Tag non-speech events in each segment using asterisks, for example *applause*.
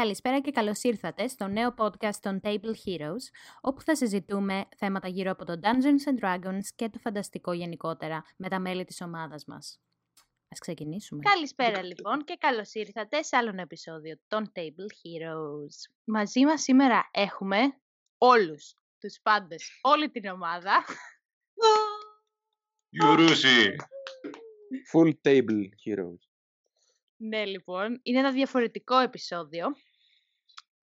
Καλησπέρα και καλώς ήρθατε στο νέο podcast των Table Heroes, όπου θα συζητούμε θέματα γύρω από το Dungeons and Dragons και το φανταστικό γενικότερα με τα μέλη της ομάδας μας. Ας ξεκινήσουμε. Καλησπέρα λοιπόν και καλώς ήρθατε σε άλλο ένα επεισόδιο των Table Heroes. Μαζί μας σήμερα έχουμε όλους τους πάντες, όλη την ομάδα. Γιουρούσι. Full table heroes. ναι λοιπόν, είναι ένα διαφορετικό επεισόδιο,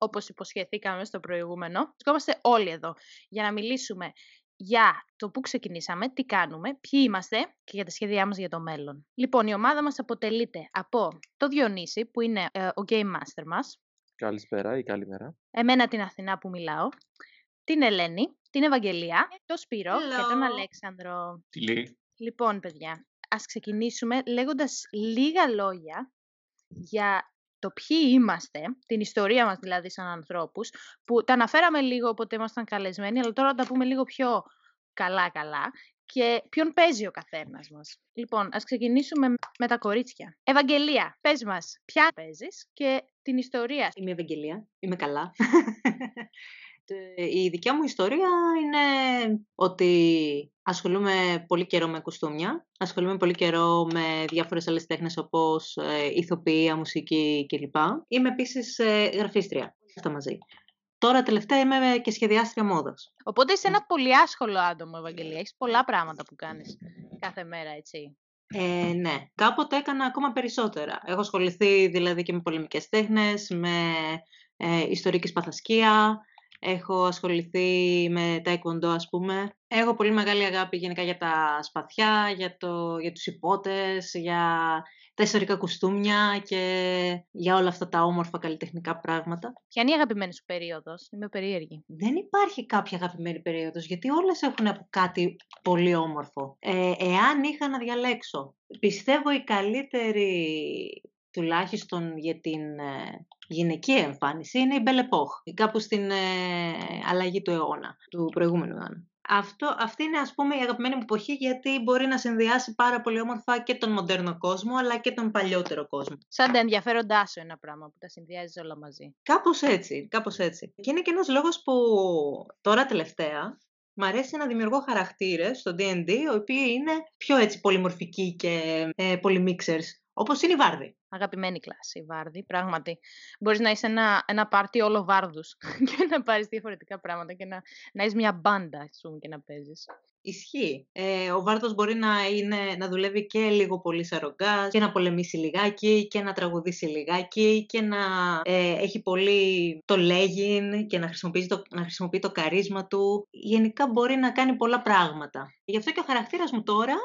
όπως υποσχεθήκαμε στο προηγούμενο. Βρισκόμαστε όλοι εδώ για να μιλήσουμε για το πού ξεκινήσαμε, τι κάνουμε, ποιοι είμαστε και για τα σχέδιά μας για το μέλλον. Λοιπόν, η ομάδα μας αποτελείται από το Διονύση, που είναι ε, ο Game Master μας, Καλησπέρα ή καλημέρα. εμένα την Αθηνά που μιλάω, την Ελένη, την Ευαγγελία, τον Σπύρο και τον Αλέξανδρο. Τι λέει; Λοιπόν, παιδιά, ας ξεκινήσουμε λέγοντας λίγα λόγια για το ποιοι είμαστε, την ιστορία μας δηλαδή σαν ανθρώπους, που τα αναφέραμε λίγο όποτε ήμασταν καλεσμένοι, αλλά τώρα τα πούμε λίγο πιο καλά-καλά και ποιον παίζει ο καθένας μας. Λοιπόν, ας ξεκινήσουμε με τα κορίτσια. Ευαγγελία, πες μας, ποια παίζεις και την ιστορία. Είμαι η Ευαγγελία. Είμαι καλά. *laughs* Τε- Η δικιά μου ιστορία είναι ότι ασχολούμαι πολύ καιρό με κουστούμια, ασχολούμαι πολύ καιρό με διάφορες άλλες τέχνες όπως ε, ηθοποιία, μουσική κλπ. Είμαι επίσης ε, γραφίστρια, αυτά μαζί. Τώρα τελευταία είμαι και σχεδιάστρια μόδας. Οπότε είσαι ένα πολύ άσχολο άτομο, Ευαγγελία. Έχεις πολλά πράγματα που κάνεις κάθε μέρα, έτσι. Ε, ναι, κάποτε έκανα ακόμα περισσότερα. Έχω ασχοληθεί δηλαδή και με πολεμικές τέχνες, με ε, ιστορική σπαθασκία, έχω ασχοληθεί με τα εκβοντό ας πούμε. Έχω πολύ μεγάλη αγάπη γενικά για τα σπαθιά, για, το, για τους υπότες, για τα ιστορικά κουστούμια και για όλα αυτά τα όμορφα καλλιτεχνικά πράγματα. Ποια είναι η αγαπημένη σου περίοδος, είμαι περίεργη. Δεν υπάρχει κάποια αγαπημένη περίοδος, γιατί όλες έχουν από κάτι πολύ όμορφο. Ε, εάν είχα να διαλέξω, πιστεύω η καλύτερη, τουλάχιστον για την ε, γυναικεία εμφάνιση, είναι η Belle Epoque, κάπου στην ε, αλλαγή του αιώνα, του προηγούμενου αιώνα. Αυτό, αυτή είναι ας πούμε η αγαπημένη μου εποχή γιατί μπορεί να συνδυάσει πάρα πολύ όμορφα και τον μοντέρνο κόσμο αλλά και τον παλιότερο κόσμο. Σαν τα ενδιαφέροντά σου ένα πράγμα που τα συνδυάζεις όλα μαζί. Κάπως έτσι, κάπως έτσι. Και είναι και ένας λόγος που τώρα τελευταία μ' αρέσει να δημιουργώ χαρακτήρες στο D&D, οι οποίοι είναι πιο έτσι πολυμορφικοί και ε, πολυμίξερς, όπως είναι η Βάρδη. Αγαπημένη κλάση, η Βάρδη, πράγματι. Μπορείς να είσαι ένα, ένα πάρτι όλο βάρδους *laughs* και να πάρεις διαφορετικά πράγματα και να, να είσαι μια μπάντα, ας πούμε, και να παίζεις. Ισχύει. Ε, ο Βάρδος μπορεί να, είναι, να δουλεύει και λίγο πολύ σαρογκάς και να πολεμήσει λιγάκι και να τραγουδήσει λιγάκι και να ε, έχει πολύ το λέγειν και να χρησιμοποιεί το, να χρησιμοποιεί το καρίσμα του. Γενικά μπορεί να κάνει πολλά πράγματα. Γι' αυτό και ο χαρακτήρας μου τώρα,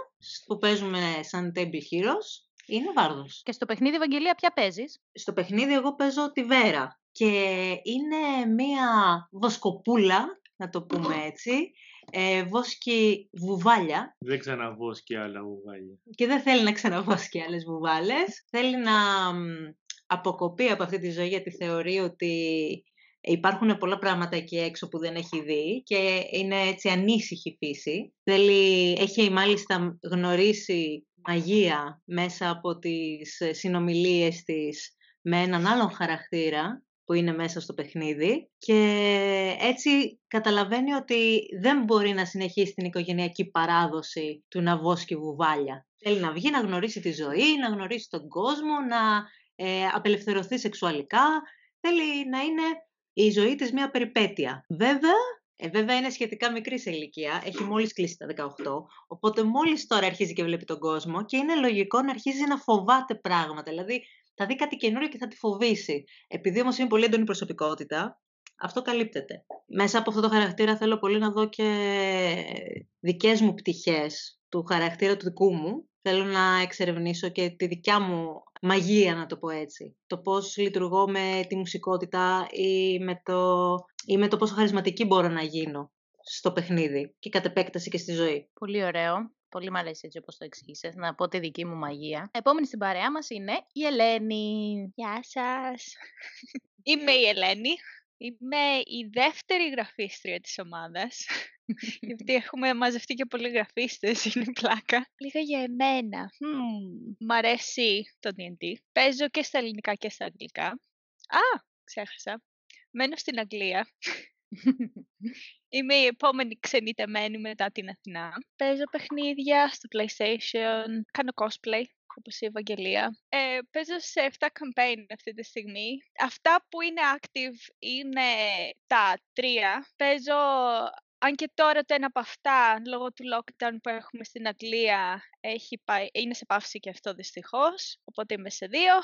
που παίζουμε σαν Table Heroes, είναι Βάρδος. Και στο παιχνίδι, Ευαγγελία, ποια παίζεις; Στο παιχνίδι εγώ παίζω τη Βέρα και είναι μία βοσκοπούλα, να το πούμε έτσι, ε, βόσκη βουβάλια Δεν ξαναβόσκει άλλα βουβάλια. και δεν θέλει να ξαναβόσκει άλλες βουβάλες. Θέλει να μ, αποκοπεί από αυτή τη ζωή γιατί θεωρεί ότι υπάρχουν πολλά πράγματα εκεί έξω που δεν έχει δει και είναι έτσι ανήσυχη φύση. Θέλει, έχει μάλιστα γνωρίσει μαγεία μέσα από τις ε, συνομιλίες της με έναν άλλον χαρακτήρα που είναι μέσα στο παιχνίδι και έτσι καταλαβαίνει ότι δεν μπορεί να συνεχίσει την οικογενειακή παράδοση του να βόσκει βουβάλια. Θέλει να βγει, να γνωρίσει τη ζωή, να γνωρίσει τον κόσμο, να ε, απελευθερωθεί σεξουαλικά. Θέλει να είναι η ζωή της μια περιπέτεια. Βέβαια, ε, βέβαια είναι σχετικά μικρή σε ηλικία, έχει μόλις κλείσει τα 18, οπότε μόλις τώρα αρχίζει και βλέπει τον κόσμο και είναι λογικό να αρχίζει να φοβάται πράγματα, δηλαδή θα δει κάτι καινούριο και θα τη φοβήσει. Επειδή όμως είναι πολύ έντονη προσωπικότητα, αυτό καλύπτεται. Μέσα από αυτό το χαρακτήρα θέλω πολύ να δω και δικές μου πτυχές του χαρακτήρα του δικού μου. Θέλω να εξερευνήσω και τη δικιά μου μαγεία, να το πω έτσι. Το πώς λειτουργώ με τη μουσικότητα ή με το, ή με το πόσο χαρισματική μπορώ να γίνω στο παιχνίδι και κατ' επέκταση και στη ζωή. Πολύ ωραίο. Πολύ μ' αρέσει έτσι όπως το εξήγησες. Να πω τη δική μου μαγεία. Επόμενη στην παρέα μας είναι η Ελένη. Γεια σας. *laughs* Είμαι η Ελένη. Είμαι η δεύτερη γραφίστρια της ομάδας. Γιατί έχουμε μαζευτεί και πολλοί γραφίστες, είναι πλάκα. Λίγα για εμένα. Μμμ, Μ' αρέσει το D&D. Παίζω και στα ελληνικά και στα αγγλικά. Α, ξέχασα. Μένω στην Αγγλία. Είμαι η επόμενη ξενιτεμένη μετά την Αθηνά. Παίζω παιχνίδια στο PlayStation, κάνω cosplay, όπως η Ευαγγελία. Ε, παίζω σε 7 campaign αυτή τη στιγμή. Αυτά που είναι active είναι τα τρία. Παίζω αν και τώρα το ένα από αυτά, λόγω του lockdown που έχουμε στην Αγγλία, έχει πάει, είναι σε παύση και αυτό δυστυχώς, οπότε είμαι σε δύο,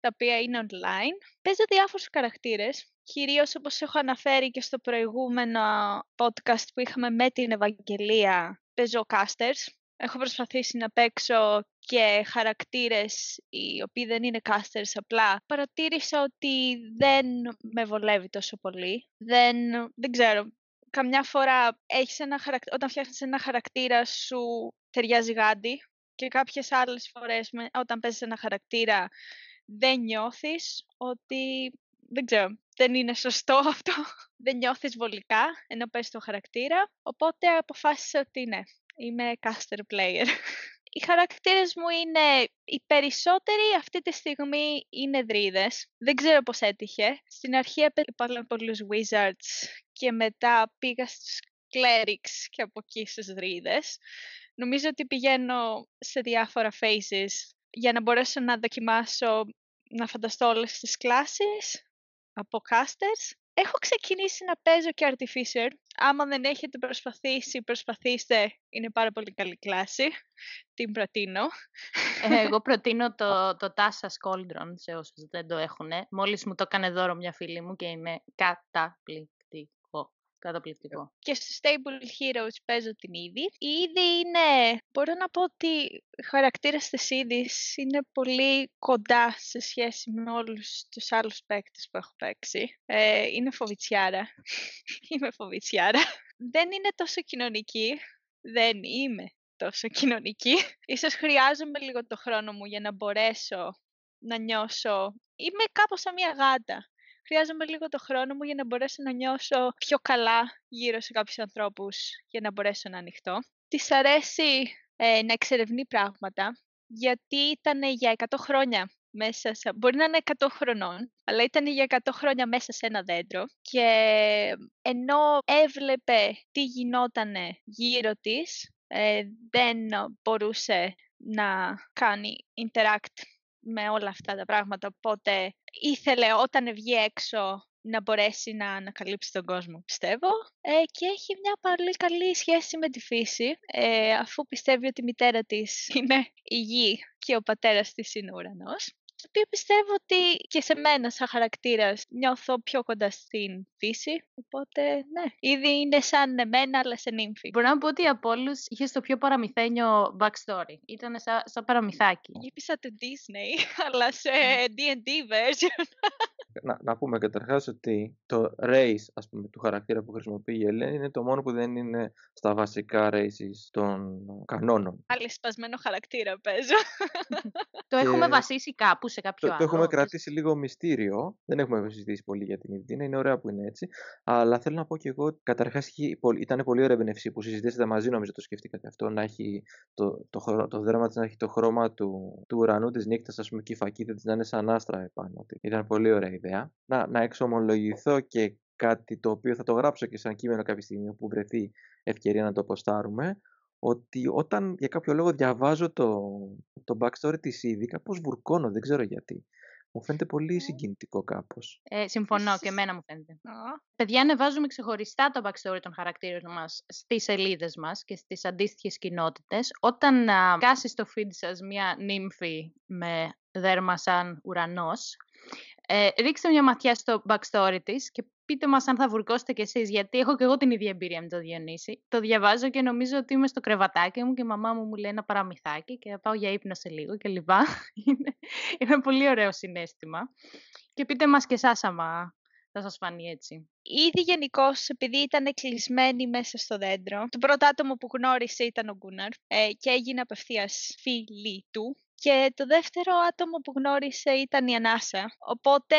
τα οποία είναι online. Παίζω διάφορους χαρακτήρες, κυρίως όπως έχω αναφέρει και στο προηγούμενο podcast που είχαμε με την Ευαγγελία, παίζω casters. Έχω προσπαθήσει να παίξω και χαρακτήρες οι οποίοι δεν είναι casters απλά. Παρατήρησα ότι δεν με βολεύει τόσο πολύ. Δεν, δεν ξέρω, καμιά φορά έχεις ένα χαρακ... όταν φτιάχνεις ένα χαρακτήρα σου ταιριάζει γάντι και κάποιες άλλες φορές όταν παίζεις ένα χαρακτήρα δεν νιώθεις ότι δεν ξέρω, δεν είναι σωστό *laughs* αυτό. Δεν νιώθεις βολικά ενώ παίζεις το χαρακτήρα. Οπότε αποφάσισα ότι ναι, είμαι caster player. Οι χαρακτήρες μου είναι, οι περισσότεροι αυτή τη στιγμή είναι δρίδες. Δεν ξέρω πώς έτυχε. Στην αρχή έπαιρνα πολλούς wizards και μετά πήγα στους clerics και από εκεί στους δρίδες. Νομίζω ότι πηγαίνω σε διάφορα phases για να μπορέσω να δοκιμάσω να φανταστώ όλες τις κλάσεις από casters. Έχω ξεκινήσει να παίζω και Artificer. Άμα δεν έχετε προσπαθήσει, προσπαθήστε. Είναι πάρα πολύ καλή κλάση. Την προτείνω. Ε, εγώ *laughs* προτείνω το, το Tasha Cauldron σε όσους δεν το έχουν. Μόλις μου το έκανε δώρο μια φίλη μου και είναι καταπληκτικό. Καταπληκτικό. Και στο Stable Heroes παίζω την Ήδη. Η Ήδη είναι, μπορώ να πω ότι οι χαρακτήρες της Ήδης είναι πολύ κοντά σε σχέση με όλους τους άλλους παίκτες που έχω παίξει. Ε, είναι φοβητσιάρα. *laughs* είμαι φοβητσιάρα. Δεν είναι τόσο κοινωνική. Δεν είμαι τόσο κοινωνική. Ίσως χρειάζομαι λίγο το χρόνο μου για να μπορέσω να νιώσω... Είμαι κάπως σαν μια γάτα χρειάζομαι λίγο το χρόνο μου για να μπορέσω να νιώσω πιο καλά γύρω σε κάποιους ανθρώπους για να μπορέσω να ανοιχτώ. Της αρέσει ε, να εξερευνεί πράγματα γιατί ήταν για 100 χρόνια μέσα σε... Μπορεί να είναι 100 χρονών, αλλά ήταν για 100 χρόνια μέσα σε ένα δέντρο και ενώ έβλεπε τι γινόταν γύρω της, ε, δεν μπορούσε να κάνει interact με όλα αυτά τα πράγματα, οπότε ήθελε όταν βγει έξω να μπορέσει να ανακαλύψει τον κόσμο, πιστεύω. Ε, και έχει μια πολύ καλή σχέση με τη φύση, ε, αφού πιστεύει ότι η μητέρα της είναι η γη και ο πατέρας της είναι ο ουρανός το οποίο πιστεύω ότι και σε μένα σαν χαρακτήρα νιώθω πιο κοντά στην φύση. Οπότε, ναι, ήδη είναι σαν εμένα, αλλά σε νύμφη. Μπορώ να πω ότι από όλους είχες το πιο παραμυθένιο backstory. Ήταν σαν, σαν παραμυθάκι. Γύπησα το Disney, *laughs* αλλά σε D&D version. Να, να πούμε καταρχάς ότι το race ας πούμε, του χαρακτήρα που χρησιμοποιεί η Ελένη είναι το μόνο που δεν είναι στα βασικά races των κανόνων. Άλλη σπασμένο χαρακτήρα παίζω. *laughs* το έχουμε βασίσει κάπου σε κάποιο το, άλλο. Το έχουμε κρατήσει λίγο μυστήριο. Δεν έχουμε συζητήσει πολύ για την Ιβδίνα. Είναι ωραία που είναι έτσι. Αλλά θέλω να πω και εγώ ότι καταρχά ήταν πολύ ωραία εμπνευσή που συζητήσατε μαζί, νομίζω το σκεφτήκατε αυτό. Να έχει το, το, το δέρμα της να έχει το χρώμα του, του ουρανού της νύχτας, ας πούμε, και η φακίδα της να είναι σαν άστρα επάνω. Ήταν πολύ ωραία ιδέα. Να, να εξομολογηθώ και κάτι το οποίο θα το γράψω και σαν κείμενο κάποια στιγμή που βρεθεί ευκαιρία να το αποστάρουμε ότι όταν για κάποιο λόγο διαβάζω το, το backstory της ήδη, κάπως βουρκώνω, δεν ξέρω γιατί. Μου φαίνεται πολύ συγκινητικό κάπως. Ε, συμφωνώ και εμένα μου φαίνεται. Παιδιά, ανεβάζουμε ξεχωριστά το backstory των χαρακτήρων μας στις σελίδες μας και στις αντίστοιχες κοινότητες. Όταν α, κάσει στο feed σας μια νύμφη με δέρμα σαν ουρανός, ε, ρίξτε μια ματιά στο backstory της και πείτε μας αν θα βουρκώσετε κι εσείς, γιατί έχω και εγώ την ίδια εμπειρία με το Διονύση. Το διαβάζω και νομίζω ότι είμαι στο κρεβατάκι μου και η μαμά μου μου λέει ένα παραμυθάκι και θα πάω για ύπνο σε λίγο και λοιπά. *laughs* είναι, είναι πολύ ωραίο συνέστημα. Και πείτε μας και εσάς άμα θα σας φανεί έτσι. Ήδη γενικώ, επειδή ήταν κλεισμένη μέσα στο δέντρο, το πρώτο άτομο που γνώρισε ήταν ο Γκούναρ ε, και έγινε απευθείας φίλη του. Και το δεύτερο άτομο που γνώρισε ήταν η Ανάσα. Οπότε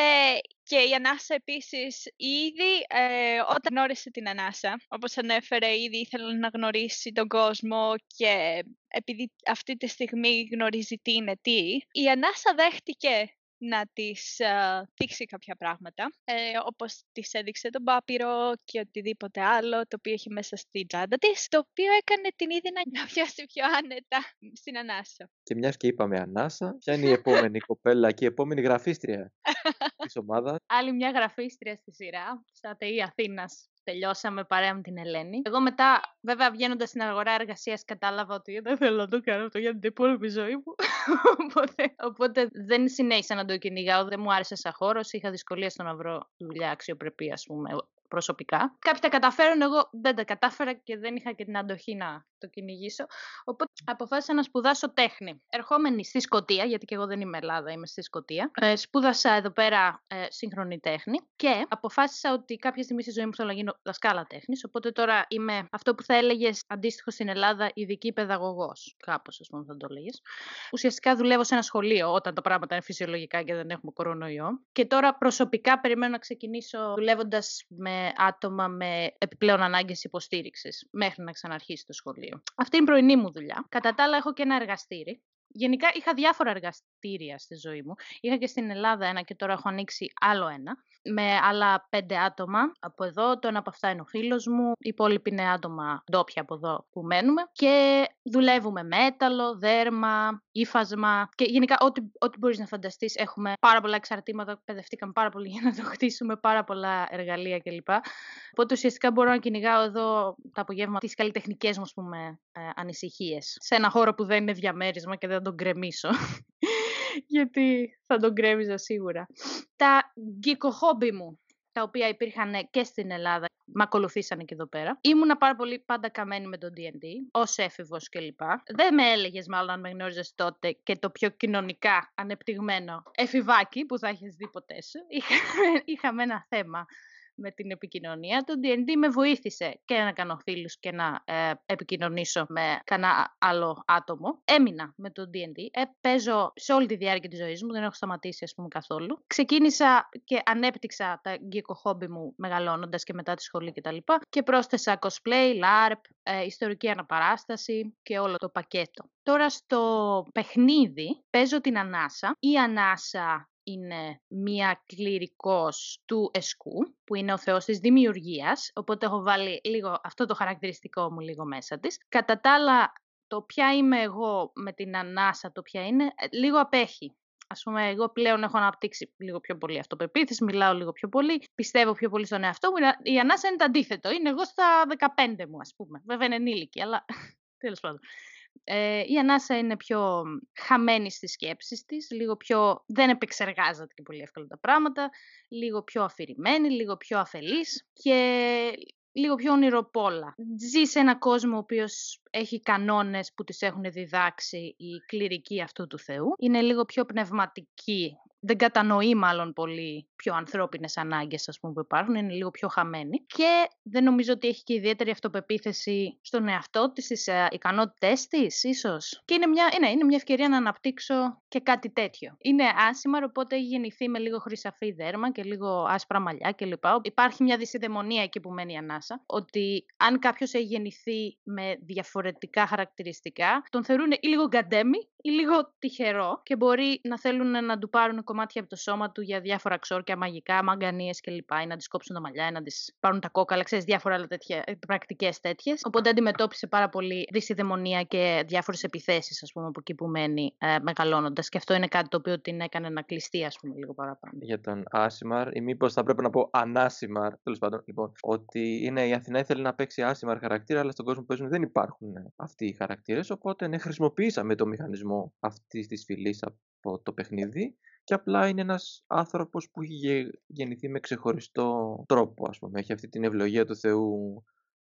και η Ανάσα επίσης ήδη ε, όταν γνώρισε την Ανάσα, όπως ανέφερε ήδη ήθελε να γνωρίσει τον κόσμο και επειδή αυτή τη στιγμή γνωρίζει τι είναι τι, η Ανάσα δέχτηκε να της ε, δείξει κάποια πράγματα, ε, όπως της έδειξε τον πάπυρο και οτιδήποτε άλλο το οποίο έχει μέσα στην τσάντα της, το οποίο έκανε την είδη να *laughs* νιώθει πιο άνετα στην ανάσα. Και μιας και είπαμε ανάσα, *laughs* ποια είναι η επόμενη κοπέλα και η επόμενη γραφίστρια *laughs* της ομάδας; Άλλη μια γραφίστρια στη σειρά, στα ΤΕΗ Αθήνας. Τελειώσαμε παρέα με την Ελένη. Εγώ μετά, βέβαια, βγαίνοντας στην αγορά εργασίας, κατάλαβα ότι δεν θέλω να το κάνω αυτό για την υπόλοιπη ζωή μου. *laughs* οπότε, οπότε δεν συνέχισα να το κυνηγάω. Δεν μου άρεσε σαν χώρος. Είχα δυσκολία στο να βρω δουλειά αξιοπρεπή, ας πούμε, προσωπικά. Κάποιοι τα καταφέρουν, εγώ δεν τα κατάφερα και δεν είχα και την αντοχή να το κυνηγήσω. Οπότε αποφάσισα να σπουδάσω τέχνη. Ερχόμενη στη Σκωτία, γιατί και εγώ δεν είμαι Ελλάδα, είμαι στη Σκωτία, ε, σπούδασα εδώ πέρα ε, σύγχρονη τέχνη και αποφάσισα ότι κάποια στιγμή στη ζωή μου θέλω να γίνω δασκάλα τέχνης. Οπότε τώρα είμαι αυτό που θα έλεγες αντίστοιχο στην Ελλάδα ειδική παιδαγωγός. Κάπως, ας πούμε, θα το έλεγε. Ουσιαστικά δουλεύω σε ένα σχολείο όταν τα πράγματα είναι φυσιολογικά και δεν έχουμε κορονοϊό. Και τώρα προσωπικά περιμένω να ξεκινήσω δουλεύοντας με άτομα με επιπλέον ανάγκες υποστήριξης μέχρι να ξαναρχίσει το σχολείο. Αυτή είναι η πρωινή μου δουλειά. Κατά τα άλλα έχω και ένα εργαστήρι Γενικά είχα διάφορα εργαστήρια στη ζωή μου. Είχα και στην Ελλάδα ένα και τώρα έχω ανοίξει άλλο ένα. Με άλλα πέντε άτομα από εδώ. Το ένα από αυτά είναι ο φίλος μου. Οι υπόλοιποι είναι άτομα ντόπια από εδώ που μένουμε. Και δουλεύουμε μέταλλο, δέρμα, ύφασμα και γενικά ό,τι, ό,τι μπορείς να φανταστείς. Έχουμε πάρα πολλά εξαρτήματα, παιδευτήκαμε πάρα πολύ για να το χτίσουμε, πάρα πολλά εργαλεία κλπ. Οπότε ουσιαστικά μπορώ να κυνηγάω εδώ τα απογεύματα τις καλλιτεχνικές μου πούμε, ε, ανησυχίες. Σε ένα χώρο που δεν είναι διαμέρισμα και δεν τον γκρεμίσω. *laughs* Γιατί θα τον γκρέμιζα σίγουρα. Τα γκίκο χόμπι μου, τα οποία υπήρχαν και στην Ελλάδα, με ακολουθήσανε και εδώ πέρα. Ήμουνα πάρα πολύ πάντα καμένη με τον D&D, ως έφηβος κλπ. Δεν με έλεγες μάλλον αν με γνώριζες τότε και το πιο κοινωνικά ανεπτυγμένο εφηβάκι που θα έχεις δει ποτέ σου. Είχαμε, είχαμε ένα θέμα με την επικοινωνία. Το D&D με βοήθησε και να κάνω φίλους και να ε, επικοινωνήσω με κανένα άλλο άτομο. Έμεινα με το D&D. Ε, παίζω σε όλη τη διάρκεια της ζωής μου, δεν έχω σταματήσει ας πούμε καθόλου. Ξεκίνησα και ανέπτυξα τα γκίκο χόμπι μου μεγαλώνοντας και μετά τη σχολή κτλ. Και, και πρόσθεσα cosplay, LARP, ε, ιστορική αναπαράσταση και όλο το πακέτο. Τώρα στο παιχνίδι παίζω την ανάσα. Η ανάσα είναι μία κληρικός του Εσκού, που είναι ο θεός της δημιουργίας, οπότε έχω βάλει λίγο αυτό το χαρακτηριστικό μου λίγο μέσα της. Κατά τα άλλα, το ποια είμαι εγώ με την ανάσα, το ποια είναι, ε, λίγο απέχει. Α πούμε, εγώ πλέον έχω αναπτύξει λίγο πιο πολύ αυτοπεποίθηση, μιλάω λίγο πιο πολύ, πιστεύω πιο πολύ στον εαυτό μου. Η ανάσα είναι το αντίθετο. Είναι εγώ στα 15 μου, ας πούμε. Βέβαια είναι ενήλικη, αλλά *laughs* τέλος πάντων. Ε, η Ανάσα είναι πιο χαμένη στις σκέψεις της, λίγο πιο δεν επεξεργάζεται και πολύ εύκολα τα πράγματα, λίγο πιο αφηρημένη, λίγο πιο αφελής και λίγο πιο ονειροπόλα. Ζει σε ένα κόσμο ο οποίος έχει κανόνες που τις έχουν διδάξει οι κληρικοί αυτού του Θεού. Είναι λίγο πιο πνευματική δεν κατανοεί μάλλον πολύ πιο ανθρώπινες ανάγκες ας πούμε, που υπάρχουν, είναι λίγο πιο χαμένη και δεν νομίζω ότι έχει και ιδιαίτερη αυτοπεποίθηση στον εαυτό της, στις uh, ικανότητές της ίσως. Και είναι μια, είναι, είναι μια ευκαιρία να αναπτύξω και κάτι τέτοιο. Είναι άσημαρο, οπότε έχει γεννηθεί με λίγο χρυσαφή δέρμα και λίγο άσπρα μαλλιά κλπ. Υπάρχει μια δυσυδαιμονία εκεί που μένει η ανάσα, ότι αν κάποιος έχει γεννηθεί με διαφορετικά χαρακτηριστικά, τον θεωρούν ή λίγο γκαντέμι ή λίγο τυχερό και μπορεί να θέλουν να του πάρουν κομμάτια από το σώμα του για διάφορα ξόρκια, μαγικά, μαγκανίες κλπ. Ή να τη κόψουν τα μαλλιά, ή να τη πάρουν τα κόκαλα, ξέρεις διάφορα άλλα τέτοια ε, πρακτικές τέτοιες. Οπότε αντιμετώπισε πάρα πολύ δυσιδαιμονία και διάφορες επιθέσεις, ας πούμε, από εκεί που μένει ε, μεγαλώνοντας. Και αυτό είναι κάτι το οποίο την έκανε να κλειστεί, ας πούμε, λίγο παραπάνω. Για τον Άσιμαρ, ή μήπως θα πρέπει να πω Ανάσιμαρ, τέλος πάντων, λοιπόν, ότι είναι η Αθηνά ήθελε να παίξει Άσιμαρ χαρακτήρα, αλλά στον κόσμο που παίζουν δεν υπάρχουν αυτοί οι χαρακτήρες. Οπότε ναι, χρησιμοποίησαμε το μηχανισμό αυτής της φυλής από το παιχνίδι και απλά είναι ένας άνθρωπος που έχει γεννηθεί με ξεχωριστό τρόπο, ας πούμε. Έχει αυτή την ευλογία του Θεού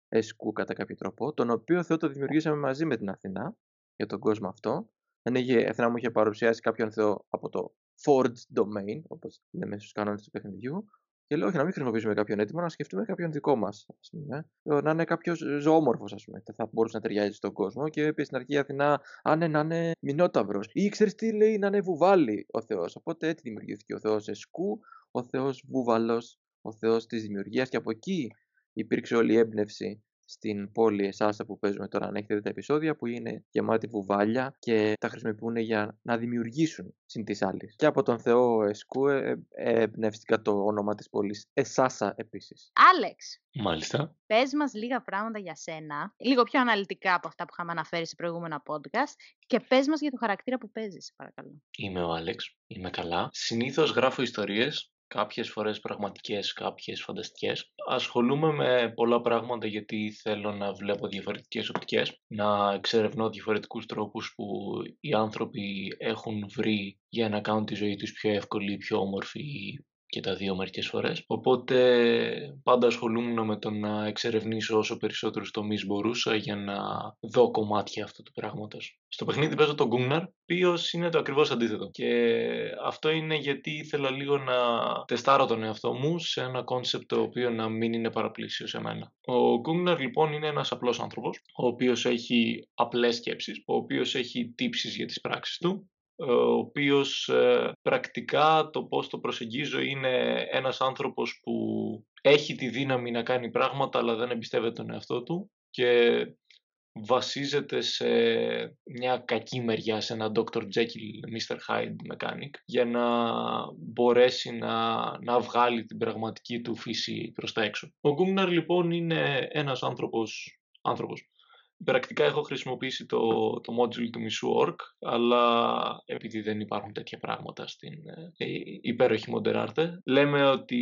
Εσκού κατά κάποιο τρόπο, τον οποίο Θεό το δημιουργήσαμε μαζί με την Αθηνά για τον κόσμο αυτό. Δεν είχε, η Αθηνά μου είχε παρουσιάσει κάποιον Θεό από το Forged Domain, όπως λέμε στους κανόνες του παιχνιδιού, και λέω, όχι, να μην χρησιμοποιήσουμε κάποιον έτοιμο, να σκεφτούμε κάποιον δικό μας. Να είναι κάποιος ζωόμορφος, ας πούμε. Θα μπορούσε να ταιριάζει στον κόσμο. Και είπε στην αρχή η Αθηνά, αν είναι να είναι μηνόταυρος. Ή ξέρεις τι λέει, να είναι βουβάλι ο Θεός. Οπότε έτσι δημιουργήθηκε ο Θεός Εσκού, ο Θεός Βούβαλος, ο Θεός της δημιουργίας. Και από εκεί υπήρξε όλη η έμπνευση στην πόλη Εσάσα που παίζουμε τώρα, αν έχετε δει τα επεισόδια, που είναι γεμάτη βουβάλια και τα χρησιμοποιούν για να δημιουργήσουν συν της άλλης. Και από τον Θεό Εσκούε εμπνεύστηκα το όνομα της πόλης Εσάσα επίσης. Άλεξ, Μάλιστα. πες μας λίγα πράγματα για σένα, λίγο πιο αναλυτικά από αυτά που είχαμε αναφέρει σε προηγούμενα podcast και πες μας για το χαρακτήρα που παίζεις, σε παρακαλώ. Είμαι ο Άλεξ, είμαι καλά. Συνήθως γράφω ιστορίες, κάποιες φορές πραγματικές, κάποιες φανταστικές. Ασχολούμαι με πολλά πράγματα γιατί θέλω να βλέπω διαφορετικές οπτικές, να εξερευνώ διαφορετικούς τρόπους που οι άνθρωποι έχουν βρει για να κάνουν τη ζωή τους πιο εύκολη, πιο όμορφη και τα δύο μερικές φορές. Οπότε πάντα ασχολούμουν με το να εξερευνήσω όσο περισσότερους τομείς μπορούσα για να δω κομμάτια αυτού του πράγματος. Στο παιχνίδι παίζω τον Gunnar, ο οποίος είναι το ακριβώς αντίθετο. Και αυτό είναι γιατί ήθελα λίγο να τεστάρω τον εαυτό μου σε ένα κόνσεπτ το οποίο να μην είναι παραπλήσιο σε μένα. Ο Gunnar λοιπόν είναι ένας απλός άνθρωπος, ο οποίος έχει απλές σκέψεις, ο οποίος έχει τύψεις για τις πράξεις του, ο οποίος ε, πρακτικά το πώς το προσεγγίζω είναι ένας άνθρωπος που έχει τη δύναμη να κάνει πράγματα αλλά δεν εμπιστεύεται τον εαυτό του και βασίζεται σε μια κακή μεριά, σε ένα Dr. Jekyll, Mr. Hyde mechanic για να μπορέσει να, να βγάλει την πραγματική του φύση προς τα έξω. Ο Γκούμναρ λοιπόν είναι ένας άνθρωπος, άνθρωπος Πρακτικά έχω χρησιμοποιήσει το, το module του μισού org, αλλά επειδή δεν υπάρχουν τέτοια πράγματα στην ε, υπέροχη Moderarte, λέμε ότι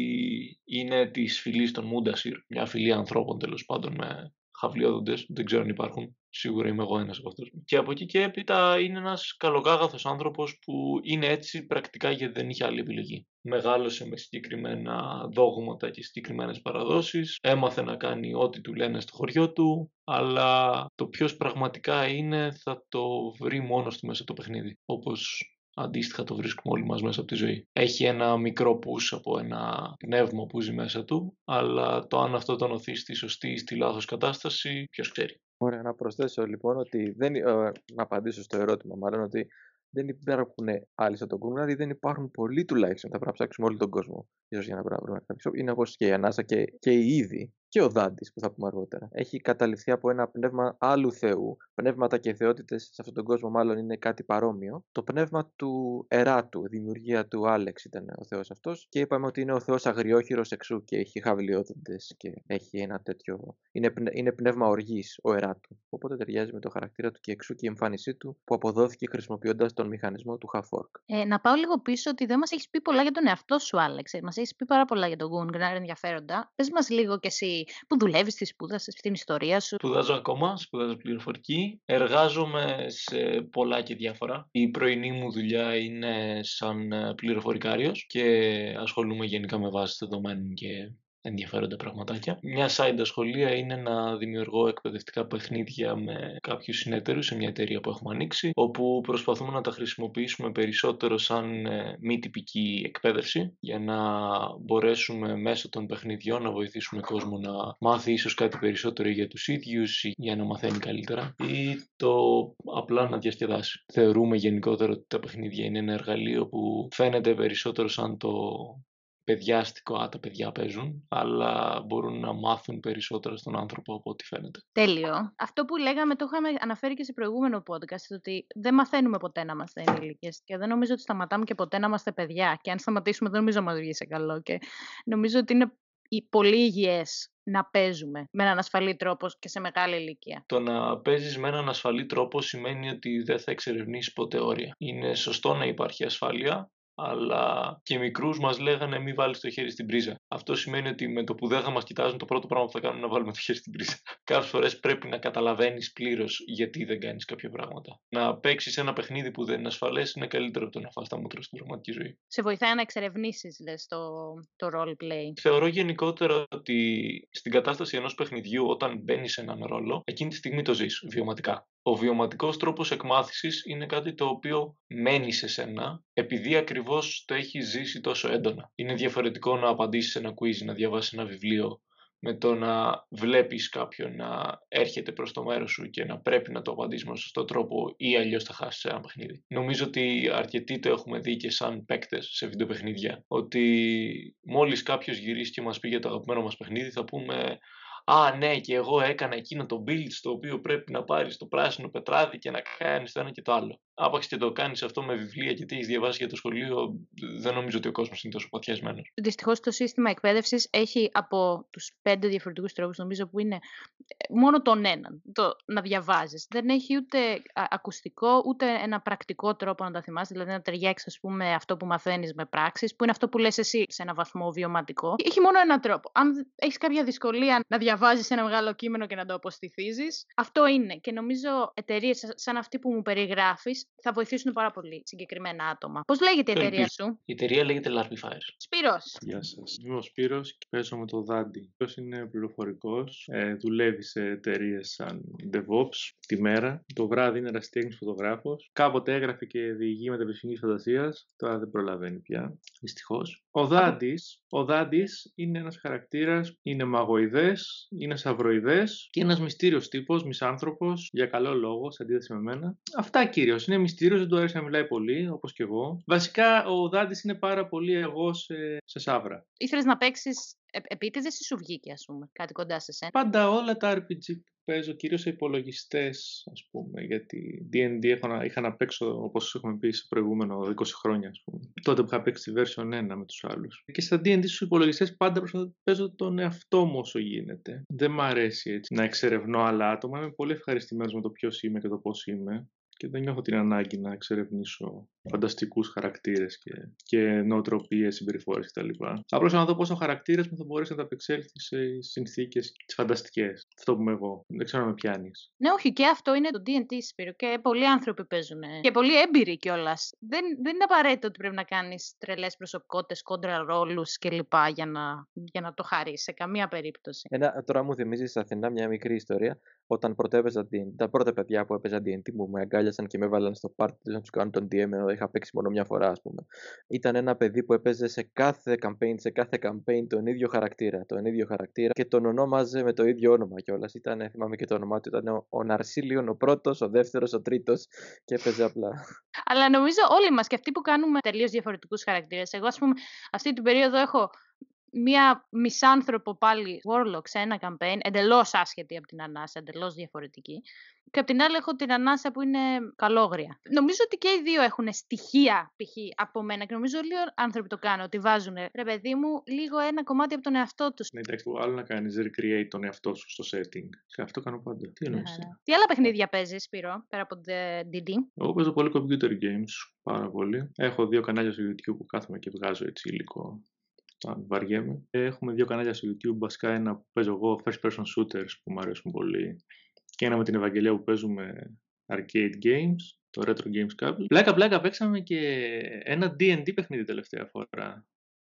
είναι της φυλής των Mundasir, μια φυλή ανθρώπων τέλος πάντων με χαβλιόδοντες, δεν ξέρω αν υπάρχουν, σίγουρα είμαι εγώ ένας από αυτούς. Και από εκεί και έπειτα είναι ένας καλοκάγαθος άνθρωπος που είναι έτσι πρακτικά γιατί δεν είχε άλλη επιλογή. Μεγάλωσε με συγκεκριμένα δόγματα και συγκεκριμένες παραδόσεις, έμαθε να κάνει ό,τι του λένε στο χωριό του, αλλά το ποιος πραγματικά είναι θα το βρει μόνος του μέσα το παιχνίδι, όπως αντίστοιχα το βρίσκουμε όλοι μας μέσα από τη ζωή. Έχει ένα μικρό πους από ένα πνεύμα που ζει μέσα του, αλλά το αν αυτό τον οθείς στη σωστή ή στη λάθος κατάσταση, ποιος ξέρει. Ωραία, να προσθέσω λοιπόν ότι δεν, ε, να απαντήσω στο ερώτημα, μάλλον ότι δεν υπάρχουν άλλοι σαν τον Γκούμναρ ή δεν υπάρχουν πολλοί τουλάχιστον. Θα πρέπει να ψάξουμε όλο τον κόσμο. Ίσως για να βρούμε κάποιο. Είναι όπως και η Ανάσα και, και η Ήδη και ο Δάντης που θα πούμε αργότερα. Έχει καταληφθεί από ένα πνεύμα άλλου Θεού. Πνεύματα και θεότητες σε αυτόν τον κόσμο, μάλλον είναι κάτι παρόμοιο. Το πνεύμα του Εράτου, δημιουργία του Άλεξ ήταν ο Θεός αυτός. Και είπαμε ότι είναι ο Θεός αγριόχειρος εξού και έχει χαβλιόδοντε και έχει ένα τέτοιο. Είναι, είναι πνεύμα οργής ο Εράτου. Οπότε ταιριάζει με το χαρακτήρα του και εξού και η εμφάνισή του που αποδόθηκε χρησιμοποιώντας τον μηχανισμό του Half-Orc. Ε, να πάω λίγο πίσω ότι δεν μας έχεις πει πολλά για τον εαυτό σου, Άλεξ. Μας έχεις πει πάρα πολλά για τον Γκούνγκραρ ενδιαφέροντα. Πες μας λίγο κι εσύ που δουλεύεις, τι σπούδασες, στην ιστορία σου; Σπουδάζω ακόμα, σπουδάζω πληροφορική. Εργάζομαι σε πολλά και διάφορα. Η πρωινή μου δουλειά είναι σαν ε, πληροφορικάριος και ασχολούμαι γενικά με βάση δεδομένων και ενδιαφέροντα πραγματάκια. Μια side ασχολία είναι να δημιουργώ εκπαιδευτικά παιχνίδια με κάποιους συνεταίρους σε μια εταιρεία που έχουμε ανοίξει, όπου προσπαθούμε να τα χρησιμοποιήσουμε περισσότερο σαν ε, μη τυπική εκπαίδευση, για να μπορέσουμε μέσω των παιχνιδιών να βοηθήσουμε κόσμο να μάθει ίσως κάτι περισσότερο για τους ίδιους ή για να μαθαίνει καλύτερα ή το απλά να διασκεδάσει. Θεωρούμε γενικότερα ότι τα παιχνίδια είναι ένα εργαλείο που φαίνεται περισσότερο σαν το παιδιάστικο, α, τα παιδιά παίζουν, αλλά μπορούν να μάθουν περισσότερα στον άνθρωπο από ό,τι φαίνεται. Τέλειο. Αυτό που λέγαμε το είχαμε αναφέρει και σε προηγούμενο podcast, ότι δεν μαθαίνουμε ποτέ να είμαστε ενήλικες και δεν νομίζω ότι σταματάμε και ποτέ να είμαστε παιδιά και αν σταματήσουμε δεν νομίζω να μας βγει σε καλό και νομίζω ότι είναι πολύ υγιές να παίζουμε με έναν ασφαλή τρόπο και σε μεγάλη ηλικία. Το να παίζεις με έναν ασφαλή τρόπο σημαίνει ότι δεν θα εξερευνήσει ποτέ όρια. Είναι σωστό να υπάρχει ασφάλεια, αλλά και μικρούς μας λέγανε μην βάλεις το χέρι στην πρίζα. Αυτό σημαίνει ότι με το που δεν θα μας κοιτάζουν, το πρώτο πράγμα που θα κάνουν είναι να βάλουμε το χέρι στην πρίζα. *laughs* Κάποιες φορές πρέπει να καταλαβαίνεις πλήρως γιατί δεν κάνεις κάποια πράγματα. Να παίξεις ένα παιχνίδι που δεν είναι ασφαλές είναι καλύτερο από το να φας τα μούτρα στην πραγματική ζωή. Σε βοηθάει να εξερευνήσεις, λες, το, το role play. Θεωρώ γενικότερα ότι στην κατάσταση ενός παιχνιδιού, όταν μπαίνεις σε έναν ρόλο, εκείνη τη στιγμή το ζεις βιωματικά. Ο βιωματικός τρόπος εκμάθησης είναι κάτι το οποίο μένει σε σένα επειδή ακριβώς το έχει ζήσει τόσο έντονα. Είναι διαφορετικό να απαντήσεις ένα quiz, να διαβάσεις ένα βιβλίο με το να βλέπεις κάποιον να έρχεται προς το μέρος σου και να πρέπει να το απαντήσεις με σωστό τρόπο ή αλλιώς θα χάσεις ένα παιχνίδι. Νομίζω ότι αρκετοί το έχουμε δει και σαν παίκτες σε βιντεοπαιχνίδια, ότι μόλις κάποιος γυρίσει και μας πει για το αγαπημένο μας παιχνίδι θα πούμε Α, ναι, και εγώ έκανα εκείνο το build στο οποίο πρέπει να πάρεις το πράσινο πετράδι και να κάνεις το ένα και το άλλο. Άπαξ και το κάνεις αυτό με βιβλία και τι έχεις διαβάσει για το σχολείο, δεν νομίζω ότι ο κόσμος είναι τόσο παθιασμένος. Δυστυχώς το σύστημα εκπαίδευσης έχει από τους πέντε διαφορετικούς τρόπους, νομίζω που είναι ε, μόνο τον έναν, το να διαβάζεις. Δεν έχει ούτε α- ακουστικό, ούτε ένα πρακτικό τρόπο να τα θυμάσαι, δηλαδή να ταιριάξεις, ας πούμε, αυτό που μαθαίνεις με πράξεις, που είναι αυτό που λες εσύ σε ένα βαθμό βιωματικό. Έχει μόνο έναν τρόπο. Αν έχεις κάποια δυσκολία να διαβάζεις ένα μεγάλο κείμενο και να το αποστηθίζεις, αυτό είναι. Και νομίζω εταιρείες σαν αυτή που μου περιγράφεις θα βοηθήσουν πάρα πολύ συγκεκριμένα άτομα. Πώς λέγεται η Το εταιρεία ελπίζω. σου, Η εταιρεία λέγεται Larpy Fires. Σπύρος. Γεια σας. Είμαι ο Σπύρος και παίζω με το Δάντι. Ποιος είναι πληροφορικός, ε, δουλεύει σε εταιρείες σαν DevOps τη μέρα. Το βράδυ είναι ερασιτέχνης φωτογράφος. Κάποτε έγραφε και διηγεί μεταπιστημικής φαντασίας. Τώρα δεν προλαβαίνει πια, δυστυχώς. Ο Δάντης, ο Δάντης είναι ένας χαρακτήρας, είναι μαγοειδές, είναι σαυροειδές και ένας μυστήριος τύπος, μισάνθρωπος, για καλό λόγο, σε αντίθεση με μένα. Αυτά κυρίως. Είναι μυστήριος, δεν του αρέσει να μιλάει πολύ, όπως και εγώ. Βασικά, ο Δάντης είναι πάρα πολύ εγώ σε, σε σαύρα. Ήθελες να παίξεις επίτηδες ή σου βγήκε, ας πούμε, κάτι κοντά σε σένα; Πάντα όλα τα RPG που παίζω, κυρίως σε υπολογιστές, ας πούμε, γιατί D&D έχω να, είχα να παίξω, όπως έχουμε πει, σε προηγούμενο 20 χρόνια, ας πούμε. Τότε που είχα παίξει τη version 1 με τους άλλους. Και στα D&D στους υπολογιστές πάντα προσπαθώ να παίζω τον εαυτό μου όσο γίνεται. Δεν μ' αρέσει έτσι να εξερευνώ άλλα άτομα. Είμαι πολύ ευχαριστημένος με το ποιος είμαι και το πώς είμαι. Και δεν νιώθω την ανάγκη να εξερευνήσω φανταστικούς χαρακτήρες και, και νοοτροπίες, συμπεριφορές κτλ. Απλώς να δω πώς ο χαρακτήρας μου θα μπορέσει να ανταπεξέλθει σε συνθήκες τις φανταστικές. Αυτό που είμαι εγώ. Δεν ξέρω αν με πιάνεις. Ναι, όχι, και αυτό είναι το DT Σπύρο και πολλοί άνθρωποι παίζουν. Και πολλοί έμπειροι κιόλας. Δεν, δεν είναι απαραίτητο ότι πρέπει να κάνεις τρελές προσωπικότητες, κόντρα ρόλους κλπ. Για να, για να το χαρείς σε καμία περίπτωση. Ένα, τώρα μου θυμίζεις στα Αθηνά μια μικρή ιστορία. Όταν πρωτεύαιζα D&D, τα πρώτα παιδιά που έπαιζα D&D μου με αγκάλιασαν και με έβαλαν στο πάρτι τους να τους κάνουν τον DM ενώ είχα παίξει μόνο μια φορά, ας πούμε. Ήταν ένα παιδί που έπαιζε σε κάθε campaign, σε κάθε campaign τον ίδιο χαρακτήρα. Τον ίδιο χαρακτήρα και τον ονόμαζε με το ίδιο όνομα κιόλας. Ήταν, θυμάμαι και το όνομά του, ήταν ο, ο Ναρσίλιον, ο πρώτος, ο δεύτερος, ο τρίτος και έπαιζε απλά. Αλλά νομίζω όλοι μας και αυτοί που κάνουμε τελείως διαφορετικούς χαρακτήρες. Εγώ, ας πούμε, αυτή την περίοδο έχω μία μισάνθρωπο πάλι Warlock σε ένα campaign, εντελώς άσχετη από την ανάσα, εντελώς διαφορετική. Και απ' την άλλη έχω την ανάσα που είναι καλόγρια. Νομίζω ότι και οι δύο έχουν στοιχεία π.χ. από μένα και νομίζω όλοι οι άνθρωποι το κάνουν, ότι βάζουν ρε παιδί μου λίγο ένα κομμάτι από τον εαυτό τους. Ναι, εντάξει, το άλλο να κάνεις recreate τον εαυτό σου στο setting. Και αυτό κάνω πάντα. Τι εννοείς. ε; Τι άλλα παιχνίδια παίζεις, Σπύρο, πέρα από το DD. Εγώ παίζω πολύ computer games, πάρα πολύ. Έχω δύο κανάλια στο YouTube που κάθομαι και βγάζω έτσι υλικό όταν βαριέμαι. Έχουμε δύο κανάλια στο YouTube, βασικά ένα που παίζω εγώ, first person shooters που μου αρέσουν πολύ και ένα με την Ευαγγελία που παίζουμε arcade games, το Retro Games Couple. Πλάκα πλάκα παίξαμε και ένα D&D παιχνίδι τελευταία φορά.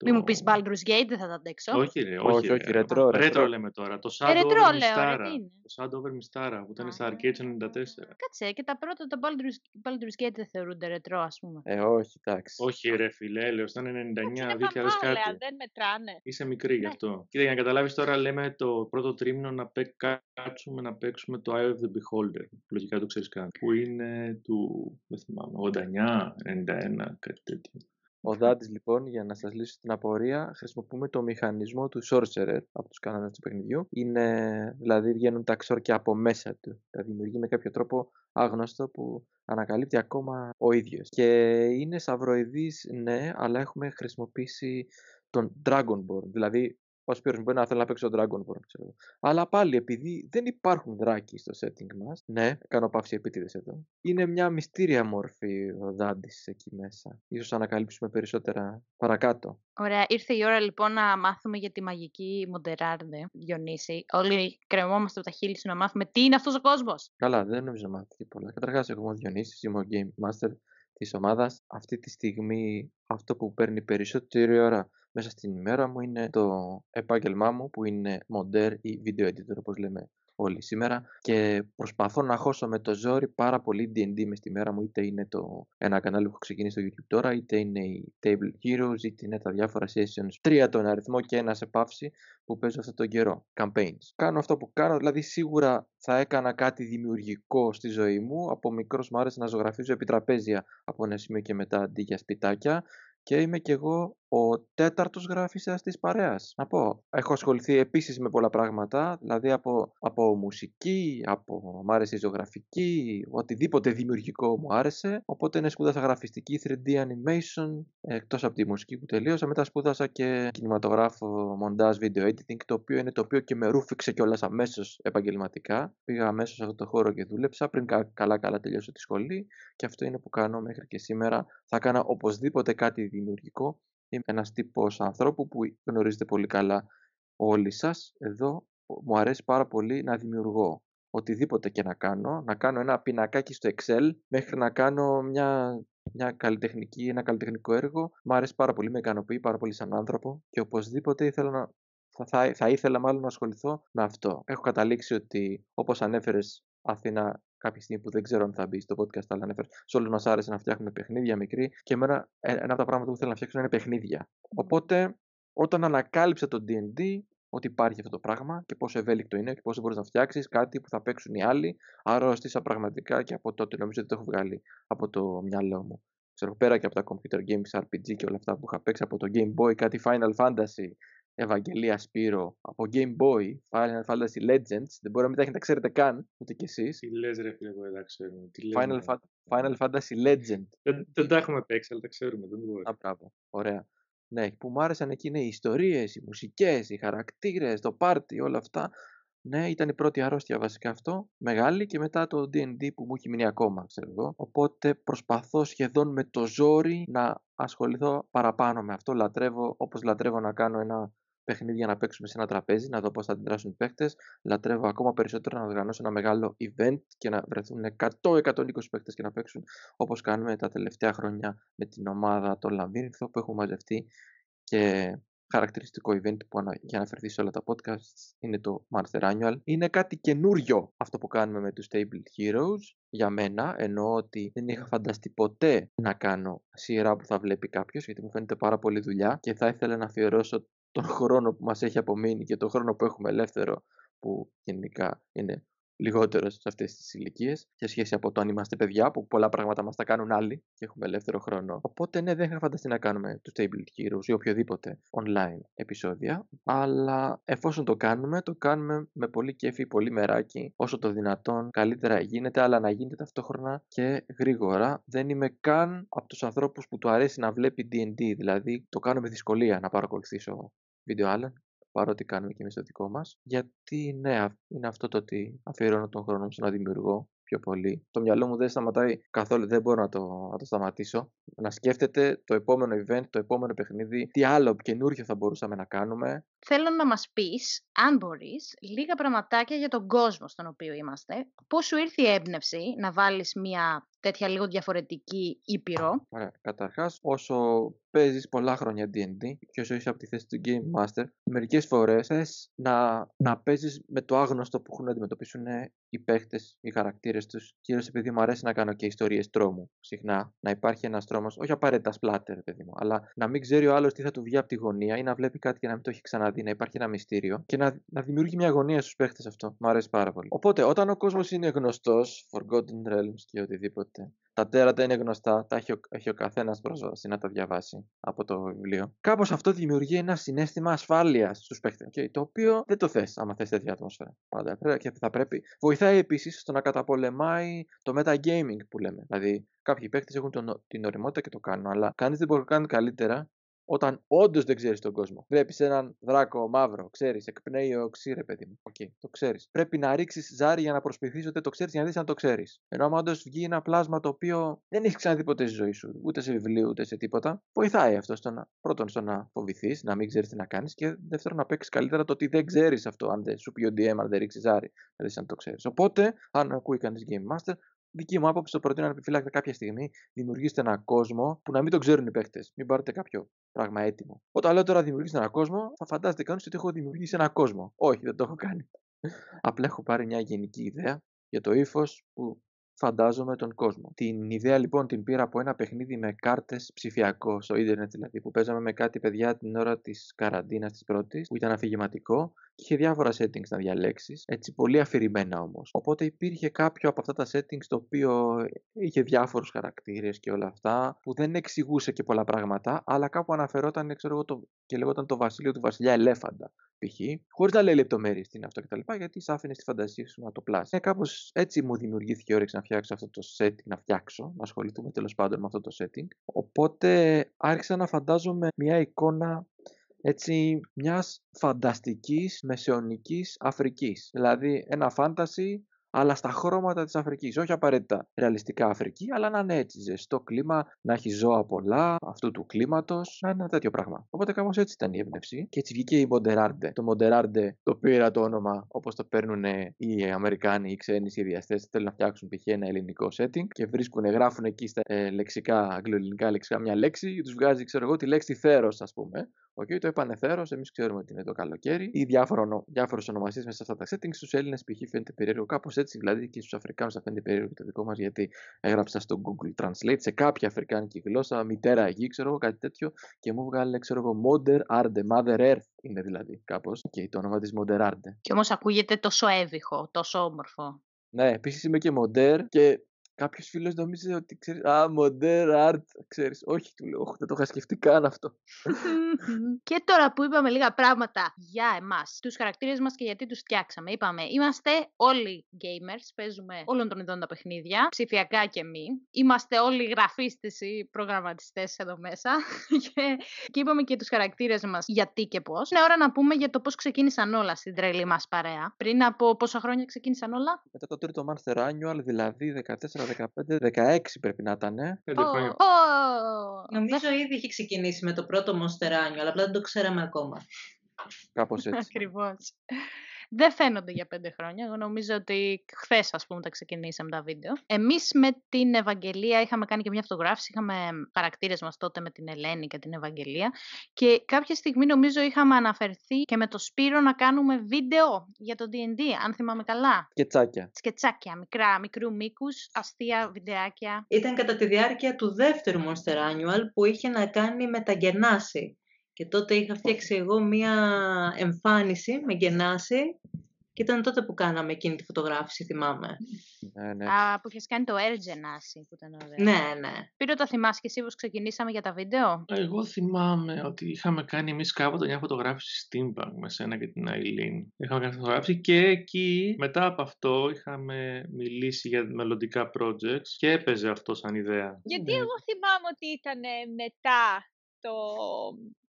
Μην μου πεις Baldur's Gate, δεν θα τα αντέξω. Όχι ρε, Όχι, όχι, όχι, ρε. ρετρό, Ρέτρο ρετρό. λέμε τώρα. Το Ε, Shadow ρετρό Over λέω, ρε, Mystara. τι είναι; Το Shadow Over Mystara που ήταν στα Α. Arcade 94. Κάτσε, και τα πρώτα, τα Baldur's, Baldur's Gate δεν θεωρούνται ρετρό, ας πούμε. Ε, όχι, εντάξει. Όχι ρε φίλε, έλεος, ήταν 99, Είναι 2000 μαμάλαια, κάτι. δεν μετράνε. Είσαι μικρή γι' Ναι. αυτό. Κοίτα, για να καταλάβεις τώρα λέμε το πρώτο τρίμηνο να παί- κάτσουμε να παίξουμε το Eye of the Beholder. που Λογικά το ξέρεις καν. Που είναι του, δεν θυμάμαι, 89, 91, κάτι τέτοιο. Ο Δάντης λοιπόν, για να σας λύσω την απορία, χρησιμοποιούμε το μηχανισμό του Sorcerer από τους κανόνες του παιχνιδιού. Είναι, δηλαδή βγαίνουν τα ξόρκια από μέσα του. Τα δημιουργεί με κάποιο τρόπο άγνωστο που ανακαλύπτει ακόμα ο ίδιος. Και είναι σαυροειδής, ναι, αλλά έχουμε χρησιμοποιήσει τον Dragonborn. Δηλαδή, ο Σπύρος μπορεί να θέλει να παίξει τον Dragonborn, ξέρω. εγώ. Αλλά πάλι, επειδή δεν υπάρχουν δράκοι στο setting μας, ναι, κάνω παύση επίτηδες εδώ, είναι μια μυστήρια μόρφη ο Δάντης εκεί μέσα. Ίσως ανακαλύψουμε περισσότερα παρακάτω. Ωραία, ήρθε η ώρα λοιπόν να μάθουμε για τη μαγική Μοντεράρντε, Διονύση. Όλοι κρεμόμαστε από τα χείλη σου να μάθουμε τι είναι αυτός ο κόσμος. Καλά, δεν νομίζω να μάθει πολλά. Καταρχάς, εγώ είμαι ο Διονύσης, είμαι ο Game Master της ομάδας. Αυτή τη στιγμή αυτό που παίρνει περισσότερη ώρα μέσα στην ημέρα μου είναι το επάγγελμά μου που είναι Monder ή Video Editor όπως λέμε όλοι σήμερα και προσπαθώ να χώσω με το ζόρι πάρα πολύ D&D μες στη μέρα μου είτε είναι το ένα κανάλι που έχω ξεκινήσει στο YouTube τώρα είτε είναι η Table Heroes είτε είναι τα διάφορα sessions τρία τον αριθμό και ένα σε παύση που παίζω αυτόν τον καιρό campaigns. Κάνω αυτό που κάνω δηλαδή σίγουρα θα έκανα κάτι δημιουργικό στη ζωή μου. Από μικρός μου άρεσε να ζωγραφίζω επιτραπέζια από ένα σημείο και μετά αντί για σπιτάκια και είμαι κι εγώ ο τέταρτος γράφιστα της παρέας. Να πω. Έχω ασχοληθεί επίσης με πολλά πράγματα, δηλαδή από, από μουσική, από. Μ' άρεσε η ζωγραφική, οτιδήποτε δημιουργικό μου άρεσε. Οπότε είναι σπούδασα γραφιστική 3D animation, εκτός από τη μουσική που τελείωσα. Μετά σπούδασα και κινηματογράφο, montage, video editing, το οποίο είναι το οποίο και με ρούφηξε κιόλας αμέσως επαγγελματικά. Πήγα αμέσως σε αυτό το χώρο και δούλεψα πριν καλά-καλά τελειώσω τη σχολή και αυτό είναι που κάνω μέχρι και σήμερα. Θα έκανα οπωσδήποτε κάτι δημιουργικό Είμαι ένας τύπος ανθρώπου που γνωρίζετε πολύ καλά όλοι σας. Εδώ μου αρέσει πάρα πολύ να δημιουργώ. Οτιδήποτε και να κάνω, να κάνω ένα πινακάκι στο Excel μέχρι να κάνω μια, μια καλλιτεχνική, ένα καλλιτεχνικό έργο. Μου αρέσει πάρα πολύ, με ικανοποιεί πάρα πολύ σαν άνθρωπο και οπωσδήποτε ήθελα να, θα, θα, θα ήθελα μάλλον να ασχοληθώ με αυτό. Έχω καταλήξει ότι όπως ανέφερες Αθήνα κάποια στιγμή που δεν ξέρω αν θα μπει στο podcast, αλλά ανέφερε. Σε όλους μας άρεσε να φτιάχνουμε παιχνίδια μικρή και εμένα ε, ένα από τα πράγματα που θέλω να φτιάξω είναι παιχνίδια. Οπότε, όταν ανακάλυψα το DD, ότι υπάρχει αυτό το πράγμα και πόσο ευέλικτο είναι και πόσο μπορείς να φτιάξεις κάτι που θα παίξουν οι άλλοι, αρρώστησα πραγματικά και από τότε νομίζω ότι το έχω βγάλει από το μυαλό μου. Ξέρω, πέρα και από τα computer games, RPG και όλα αυτά που είχα παίξει από το Game Boy, κάτι Final Fantasy, Ευαγγελία Σπύρο από Game Boy, Final Fantasy Legends. Δεν μπορεί να μην τα έχετε ξέρετε καν, ούτε κι εσείς. Τι λες, ρε φίλε, δεν τα ξέρουμε. Τι Final, Fa Final Fantasy Legend. Δεν, δεν τα έχουμε παίξει, αλλά τα ξέρουμε. Δεν μπορεί. Α, μπράβο. Ωραία. Ναι, που μου άρεσαν εκεί είναι οι ιστορίες, οι μουσικές, οι χαρακτήρες, το πάρτι, όλα αυτά. Ναι, ήταν η πρώτη αρρώστια βασικά αυτό, μεγάλη και μετά το D&D που μου έχει μείνει ακόμα, ξέρω εγώ. Οπότε προσπαθώ σχεδόν με το ζόρι να ασχοληθώ παραπάνω με αυτό. Λατρεύω, όπως λατρεύω να κάνω ένα παιχνίδια να παίξουμε σε ένα τραπέζι, να δω πώς θα αντιδράσουν οι παίχτε. Λατρεύω ακόμα περισσότερο να οργανώσω ένα μεγάλο event και να βρεθούν 100-120 παίχτε και να παίξουν όπως κάνουμε τα τελευταία χρόνια με την ομάδα των Λαμβύρινθο που έχουμε μαζευτεί και χαρακτηριστικό event που ανα... για να αναφερθεί σε όλα τα podcasts είναι το Monster Annual. Είναι κάτι καινούριο αυτό που κάνουμε με τους Table Heroes για μένα, εννοώ ότι δεν είχα φανταστεί ποτέ να κάνω σειρά που θα βλέπει κάποιος, γιατί μου φαίνεται πάρα πολύ δουλειά και θα ήθελα να αφιερώσω τον χρόνο που μας έχει απομείνει και τον χρόνο που έχουμε ελεύθερο που γενικά είναι λιγότερο σε αυτές τις ηλικίες, σε σχέση από το αν είμαστε παιδιά, που πολλά πράγματα μας τα κάνουν άλλοι και έχουμε ελεύθερο χρόνο. Οπότε, ναι, δεν είχα φανταστεί να κάνουμε τους Table Heroes ή οποιοδήποτε online επεισόδια. Αλλά εφόσον το κάνουμε, το κάνουμε με πολύ κέφι, πολύ μεράκι, όσο το δυνατόν καλύτερα γίνεται, αλλά να γίνεται ταυτόχρονα και γρήγορα. Δεν είμαι καν από τους ανθρώπους που του αρέσει να βλέπει DD, δηλαδή το κάνω με δυσκολία να παρακολουθήσω βίντεο άλλων παρότι κάνουμε και εμείς το δικό μας. Γιατί ναι, είναι αυτό το ότι αφιερώνω τον χρόνο μου σε να δημιουργώ πιο πολύ. Το μυαλό μου δεν σταματάει καθόλου, δεν μπορώ να το, να το σταματήσω. Να σκέφτεται το επόμενο event, το επόμενο παιχνίδι, τι άλλο καινούριο θα μπορούσαμε να κάνουμε. Θέλω να μας πεις, αν μπορείς, λίγα πραγματάκια για τον κόσμο στον οποίο είμαστε. Πώς σου ήρθε η έμπνευση να βάλεις μια τέτοια λίγο διαφορετική ήπειρο. Ωραία. Καταρχάς, όσο παίζεις πολλά χρόνια D&D και όσο είσαι από τη θέση του Game Master, μερικές φορές θες να, να παίζεις με το άγνωστο που έχουν να αντιμετωπίσουν οι παίχτες, οι χαρακτήρες τους. Κυρίως επειδή μου αρέσει να κάνω και ιστορίες τρόμου συχνά. Να υπάρχει ένας τρόμος, όχι απαραίτητα splatter, παιδί μου, αλλά να μην ξέρει ο άλλος τι θα του βγει από τη γωνία ή να βλέπει κάτι και να μην το έχει ξαναδεί, να υπάρχει ένα μυστήριο και να, να δημιουργεί μια αγωνία στους παίχτες αυτό. Μου αρέσει πάρα πολύ. Οπότε, όταν ο κόσμος είναι γνωστός, Forgotten Realms και οτιδήποτε τα τέρατα είναι γνωστά, τα έχει ο, έχει ο καθένας πρόσβαση να τα διαβάσει από το βιβλίο. Κάπως αυτό δημιουργεί ένα συναίσθημα ασφάλειας στους παίχτες. Okay, το οποίο δεν το θες, άμα θες τέτοια ατμόσφαιρα. Πάντα και θα πρέπει. Βοηθάει επίσης στο να καταπολεμάει το metagaming που λέμε. Δηλαδή, κάποιοι παίχτες έχουν τον, την ωριμότητα και το κάνουν, αλλά κανείς δεν μπορεί να κάνει καλύτερα όταν όντως δεν ξέρεις τον κόσμο. Βλέπεις έναν δράκο μαύρο, ξέρεις, εκπνέει οξύ ρε, παιδί μου. OK, okay, το ξέρεις. Πρέπει να ρίξεις ζάρι για να προσποιηθείς ότι το ξέρεις για να δεις αν το ξέρεις. Ενώ άμα όντως βγει ένα πλάσμα το οποίο δεν έχει ξαναδεί ποτέ στη ζωή σου, ούτε σε βιβλίο, ούτε σε τίποτα, βοηθάει αυτό στο να, πρώτον στο να φοβηθείς, να μην ξέρεις τι να κάνεις και δεύτερον να παίξεις καλύτερα το ότι δεν ξέρεις αυτό, αν δεν σου πει ο DM, αν δεν ρίξεις ζάρι, να δεις αν το ξέρεις. Οπότε, αν ακούει κανείς Game Master, δική μου άποψη το προτείνω να επιφυλάξετε κάποια στιγμή. Δημιουργήστε ένα κόσμο που να μην το ξέρουν οι παίχτε. Μην πάρετε κάποιο πράγμα έτοιμο. Όταν λέω τώρα δημιουργήστε ένα κόσμο, θα φαντάζετε κανείς ότι έχω δημιουργήσει ένα κόσμο. Όχι, δεν το έχω κάνει. *laughs* Απλά έχω πάρει μια γενική ιδέα για το ύφος που φαντάζομαι τον κόσμο. Την ιδέα λοιπόν την πήρα από ένα παιχνίδι με κάρτες ψηφιακό στο ίντερνετ δηλαδή, που παίζαμε με κάτι παιδιά την ώρα της καραντίνας της πρώτης, που ήταν αφηγηματικό και είχε διάφορα settings να διαλέξεις, έτσι πολύ αφηρημένα όμως. Οπότε υπήρχε κάποιο από αυτά τα settings το οποίο είχε διάφορους χαρακτήρες και όλα αυτά, που δεν εξηγούσε και πολλά πράγματα, αλλά κάπου αναφερόταν, ξέρω εγώ, το... και λέγονταν το βασίλειο του βασιλιά Ελέφαντα π.χ., χωρίς να λέει λεπτομέρειες τι είναι αυτό κτλ. Γιατί σ' άφηνες τη φαντασία σου να το πλάσει. Ε, Κάπως έτσι μου δημιουργήθηκε η όρεξη να φτιάξω αυτό το setting, να φτιάξω, να ασχοληθούμε τέλος πάντων με αυτό το setting. Οπότε άρχισα να φαντάζομαι μια εικόνα έτσι μιας φανταστικής μεσαιωνικής Αφρικής. Δηλαδή ένα φάντασι αλλά στα χρώματα της Αφρικής. Όχι απαραίτητα ρεαλιστικά Αφρική, αλλά να είναι έτσι ζεστό κλίμα, να έχει ζώα πολλά αυτού του κλίματος, να είναι ένα τέτοιο πράγμα. Οπότε κάπως έτσι ήταν η έμπνευση και έτσι βγήκε η Μοντεράρντε. Το Μοντεράρντε το πήρα το όνομα όπως το παίρνουν οι Αμερικάνοι, οι ξένοι σχεδιαστές, θέλουν να φτιάξουν π.χ. ένα ελληνικό setting και βρίσκουν, γράφουν εκεί στα ε, λεξικά, αγγλοελληνικά λεξικά μια λέξη και τους βγάζει, ξέρω εγώ, τη λέξη θέρος ας πούμε Okay, το είπανε θέρος, εμείς ξέρουμε ότι είναι το καλοκαίρι ή διάφορες ονομασίες μέσα σε αυτά τα settings. Στου Έλληνες π.χ. φαίνεται περίεργο. Κάπως έτσι δηλαδή και στους Αφρικάνους θα φαίνεται περίεργο το δικό μας γιατί έγραψα στο Google Translate σε κάποια αφρικάνικη γλώσσα, μητέρα γη, ξέρω εγώ κάτι τέτοιο και μου βγάλε, ξέρω εγώ, Mother Arde, Mother Earth είναι δηλαδή κάπως. Και το όνομα της Mother Arde. Και όμως ακούγεται τόσο έβυχο, τόσο όμορφο. Ναι, επίσης είμαι και μοντέρ και Κάποιος φίλος νομίζεις ότι ξέρεις. Α, modern art, ξέρεις. Όχι, του λέω. Δεν το είχα σκεφτεί καν αυτό. και τώρα που είπαμε λίγα πράγματα για εμάς, τους χαρακτήρες μας και γιατί τους φτιάξαμε. Είπαμε, είμαστε όλοι gamers, παίζουμε όλων των ειδών τα παιχνίδια, ψηφιακά και μη. Είμαστε όλοι γραφίστες ή προγραμματιστές εδώ μέσα. *laughs* και, και είπαμε και τους χαρακτήρες μας γιατί και πώς. Είναι ώρα να πούμε για το πώς ξεκίνησαν όλα στην τρελή μας παρέα. Πριν από πόσα χρόνια ξεκίνησαν όλα; Μετά το τρίτο Monster Annual, δηλαδή 14 15-16 πρέπει να ήταν. Νομίζω ήδη έχει ξεκινήσει με το πρώτο Monster Annual, αλλά απλά δεν το ξέραμε ακόμα. Κάπως έτσι. *laughs* Ακριβώς δεν φαίνονται για πέντε χρόνια. Εγώ νομίζω ότι χθες, ας πούμε, τα ξεκινήσαμε τα βίντεο. Εμείς με την Ευαγγελία είχαμε κάνει και μια φωτογράφηση. Είχαμε χαρακτήρες μας τότε με την Ελένη και την Ευαγγελία. Και κάποια στιγμή νομίζω είχαμε αναφερθεί και με το Σπύρο να κάνουμε βίντεο για το DD, αν θυμάμαι καλά. Σκετσάκια. Σκετσάκια, μικρά, μικρού μήκους, αστεία βιντεάκια. Ήταν κατά τη διάρκεια του δεύτερου Monster Annual που είχε να κάνει με τα γεννάση. Και τότε είχα φτιάξει εγώ μία εμφάνιση με γεννάση και ήταν τότε που κάναμε εκείνη τη φωτογράφηση, θυμάμαι. Ναι, ναι. Α, που είχες κάνει το Air Genasi, που ήταν ωραίο. Ναι, ναι. Πήρε το θυμάσαι και εσύ πως ξεκινήσαμε για τα βίντεο; Εγώ θυμάμαι ότι είχαμε κάνει εμείς κάποτε μια φωτογράφηση steampunk με σένα και την Αιλίν. Είχαμε κάνει φωτογράφηση και εκεί μετά από αυτό είχαμε μιλήσει για μελλοντικά projects και έπαιζε αυτό σαν ιδέα. Γιατί εγώ θυμάμαι ότι ήταν μετά το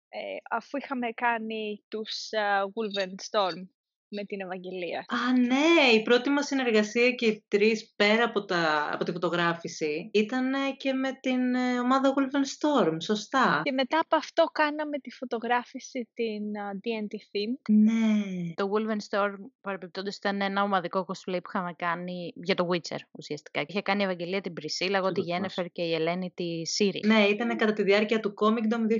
ε, αφού είχαμε κάνει τους uh, Storm με την Ευαγγελία. Α, ναι! Η πρώτη μας συνεργασία και οι τρεις πέρα από, τα, από τη φωτογράφηση ήταν και με την ε, ομάδα Wolven Storm, σωστά. Και μετά από αυτό κάναμε τη φωτογράφηση την D&D Theme. Ναι. Το Wolven Storm, παρεμπιπτόντως, ήταν ένα ομαδικό cosplay που είχαμε κάνει για το Witcher, ουσιαστικά. Είχε κάνει η Ευαγγελία την Πρισίλα, εγώ τη Γένεφερ και η Ελένη τη Σύρι. Ναι, ήταν κατά τη διάρκεια του Comicdom 2016.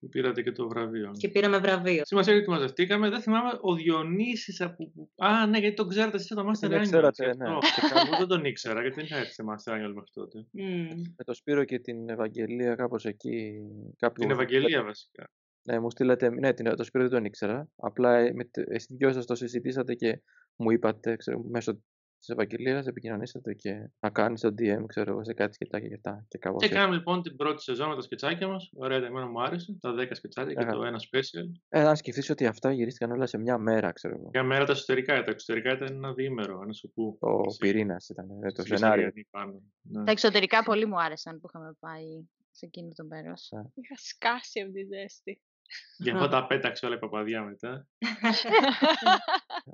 Που πήρατε και το βραβείο. Και πήραμε βραβείο. Σημασία ότι μαζευτήκαμε, δεν θυμάμαι ο Διονύσης από... Α, ναι, γιατί τον ξέρατε εσείς το Master Annual. ξέρατε, ναι. Εγώ δεν τον ήξερα, γιατί δεν είχα έρθει σε Master Annual μέχρι τότε. Με το Σπύρο και την Ευαγγελία κάπως εκεί... Κάπου... Την Ευαγγελία βασικά. Ναι, μου στείλατε, ναι, την, το Σπύρο δεν τον ήξερα. Απλά ε, με, εσείς δυο σας το συζητήσατε και μου είπατε, ξέρω, μέσω της Ευαγγελίας επικοινωνήσατε και να κάνεις το DM, ξέρω εγώ, σε κάτι σκετσάκια και αυτά. Και, και κάναμε λοιπόν την πρώτη σεζόν με τα σκετσάκια μας. Ωραία, εμένα μου άρεσε. Τα 10 σκετσάκια και το ένα special. Ε, αν σκεφτείς ότι αυτά γυρίστηκαν όλα σε μια μέρα, ξέρω εγώ. Μια μέρα τα εσωτερικά. Τα εξωτερικά ήταν ένα διήμερο, ένα σου που. Ο πυρήνας ήταν, ε, το σενάριο. Ναι. Τα εξωτερικά πολύ μου άρεσαν που είχαμε πάει σε εκείνο το μέρος. Είχα σκάσει από τη ζέστη. Γι' αυτό τα πέταξε όλα η παπαδιά μετά.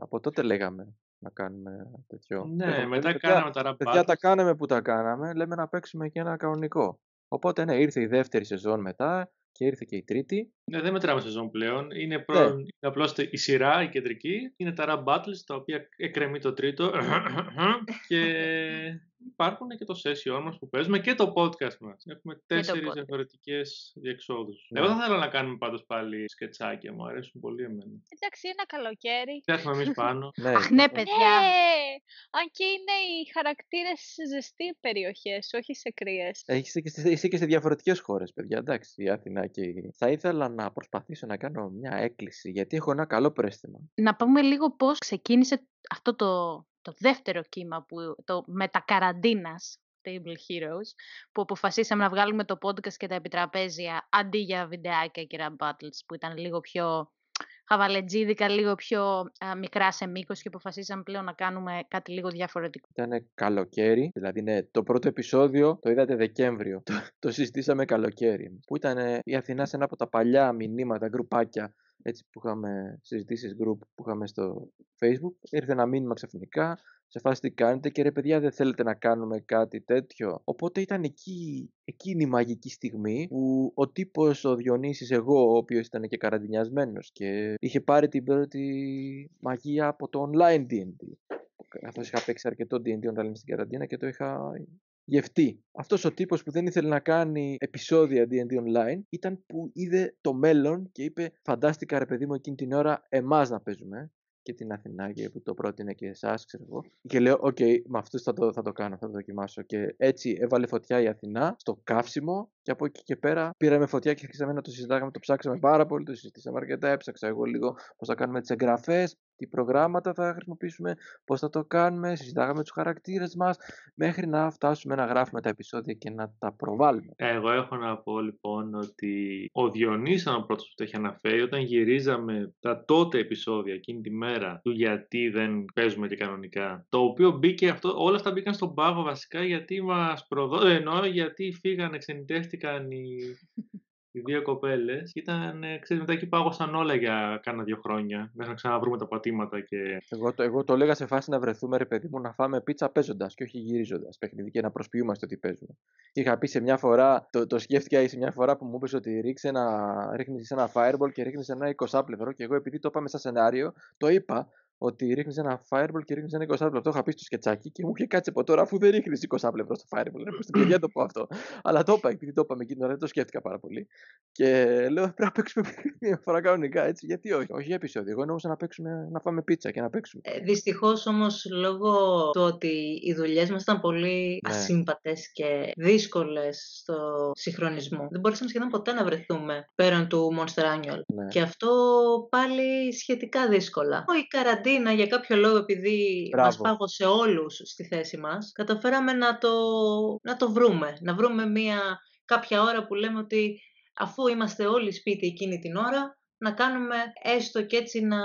Από τότε λέγαμε να κάνουμε τέτοιο. Ναι, μετά παιδιά, κάναμε τα ραμπάτ. Παιδιά τα κάναμε που τα κάναμε, λέμε να παίξουμε και ένα κανονικό. Οπότε ναι, ήρθε η δεύτερη σεζόν μετά και ήρθε και η τρίτη Ναι, δεν μετράμε σεζόν πλέον. Είναι, Ναι. προ... είναι απλώς η σειρά, η κεντρική. Είναι τα rap battles, τα οποία εκκρεμεί το τρίτο. *coughs* και υπάρχουν και το session μας που παίζουμε και το podcast μας. Έχουμε τέσσερις podcast. διαφορετικές διεξόδους. Ναι. Εγώ θα ήθελα να κάνουμε πάντως πάλι σκετσάκια, μου αρέσουν πολύ εμένα. Εντάξει, ένα καλοκαίρι. Φτιάχνουμε εμείς πάνω. *laughs* Ναι, Αχ, ναι, παιδιά. Ναι! Αν και είναι οι χαρακτήρες σε ζεστή περιοχές, όχι σε κρύες. Έχεις και, στις- είσαι και σε διαφορετικές χώρες, παιδιά. Εντάξει, η Αθηνά και η... Θα ήθελα να προσπαθήσω να κάνω μια έκκληση, γιατί έχω ένα καλό προαίσθημα. Να πούμε λίγο πώς ξεκίνησε αυτό το, το δεύτερο κύμα, που, το μετακαραντίνας, Table Heroes, που αποφασίσαμε να βγάλουμε το podcast και τα επιτραπέζια αντί για βιντεάκια και rap battles, που ήταν λίγο πιο χαβαλετζίδικα, λίγο πιο α, μικρά σε μήκος και αποφασίσαμε πλέον να κάνουμε κάτι λίγο διαφορετικό. Ήταν καλοκαίρι, δηλαδή ναι, το πρώτο επεισόδιο το είδατε Δεκέμβριο. Το, το συζητήσαμε καλοκαίρι. Που ήταν η Αθηνά σε ένα από τα παλιά μηνύματα, γκρουπάκια έτσι που είχαμε συζητήσεις group που είχαμε στο facebook. Ήρθε ένα μήνυμα ξαφνικά, σε φάση τι κάνετε και ρε παιδιά δεν θέλετε να κάνουμε κάτι τέτοιο. Οπότε ήταν εκεί, εκείνη η μαγική στιγμή που ο τύπος ο Διονύσης εγώ, ο οποίος ήταν και καραντινιασμένος και είχε πάρει την πρώτη μαγεία από το online D&D καθώς είχα παίξει αρκετό D&D online στην καραντίνα και το είχα γευτεί. Αυτός ο τύπος που δεν ήθελε να κάνει επεισόδια D&D online ήταν που είδε το μέλλον και είπε φαντάστηκα ρε παιδί μου εκείνη την ώρα εμάς να παίζουμε και την Αθηνά και που το πρότεινε και εσάς, ξέρω εγώ. Και λέω, οκ, με αυτούς θα το, θα το κάνω, θα το δοκιμάσω. Και έτσι έβαλε φωτιά η Αθηνά στο καύσιμο και από εκεί και πέρα πήραμε φωτιά και αρχίσαμε να το συζητάγαμε, το ψάξαμε πάρα πολύ, το συζητήσαμε αρκετά, έψαξα εγώ λίγο πώς θα κάνουμε τις εγγραφές, τι προγράμματα θα χρησιμοποιήσουμε, πώς θα το κάνουμε, συζητάγαμε τους χαρακτήρες μας, μέχρι να φτάσουμε να γράφουμε τα επεισόδια και να τα προβάλλουμε. Εγώ έχω να πω λοιπόν ότι ο Διονύσης ήταν ο πρώτος που το είχε αναφέρει όταν γυρίζαμε τα τότε επεισόδια εκείνη τη μέρα του γιατί δεν παίζουμε και κανονικά. Το οποίο μπήκε αυτό, όλα αυτά μπήκαν στον πάγο βασικά γιατί μας προδώ... εννοώ γιατί φύγανε, ξενιτεύτηκαν οι, οι δύο κοπέλες. Ήταν, ε, ξέρεις, μετά εκεί πάγωσαν όλα για κάνα δύο χρόνια μέχρι να ξαναβρούμε τα πατήματα και Εγώ το, εγώ το έλεγα σε φάση να βρεθούμε, ρε παιδί μου, να φάμε πίτσα παίζοντας και όχι γυρίζοντας παιχνίδι και να προσποιούμαστε ότι παίζουμε. Είχα πει σε μια φορά, το, το σκέφτηκα σε μια φορά που μου είπες ότι ρίξε ένα, ρίχνεις ένα fireball και ρίχνεις ένα 20 πλευρό και εγώ επειδή το είπαμε σαν σενάριο, το είπα ότι ρίχνεις ένα fireball και ρίχνεις ένα 20 πλευρό. Το είχα πει στο σκετσάκι και μου είχε κάτσει από τώρα αφού δεν ρίχνεις 20 πλευρό στο fireball. Ρε, στην παιδιά το πω αυτό. Αλλά το είπα, επειδή το είπαμε εκείνη την ώρα, δεν το σκέφτηκα πάρα πολύ. Και λέω πρέπει να παίξουμε *laughs* μια φορά κανονικά έτσι. Γιατί όχι, όχι για επεισόδιο. Εγώ εννοούσα να παίξουμε, να φάμε πίτσα και να παίξουμε. Ε, δυστυχώς όμως λόγω του ότι οι δουλειές μας ήταν πολύ Ναι. ασύμπατες και δύσκολες στο συγχρονισμό. Δεν μπορούσαμε σχεδόν ποτέ να βρεθούμε πέραν του Monster Annual. Ναι. Και αυτό πάλι σχετικά δύσκολα. Η καραντίνα για κάποιο λόγο επειδή μας Μπράβο. πάγωσε όλους στη θέση μας, καταφέραμε να το, να το βρούμε. Να βρούμε μια κάποια ώρα που λέμε ότι αφού είμαστε όλοι σπίτι εκείνη την ώρα, να κάνουμε έστω και έτσι να,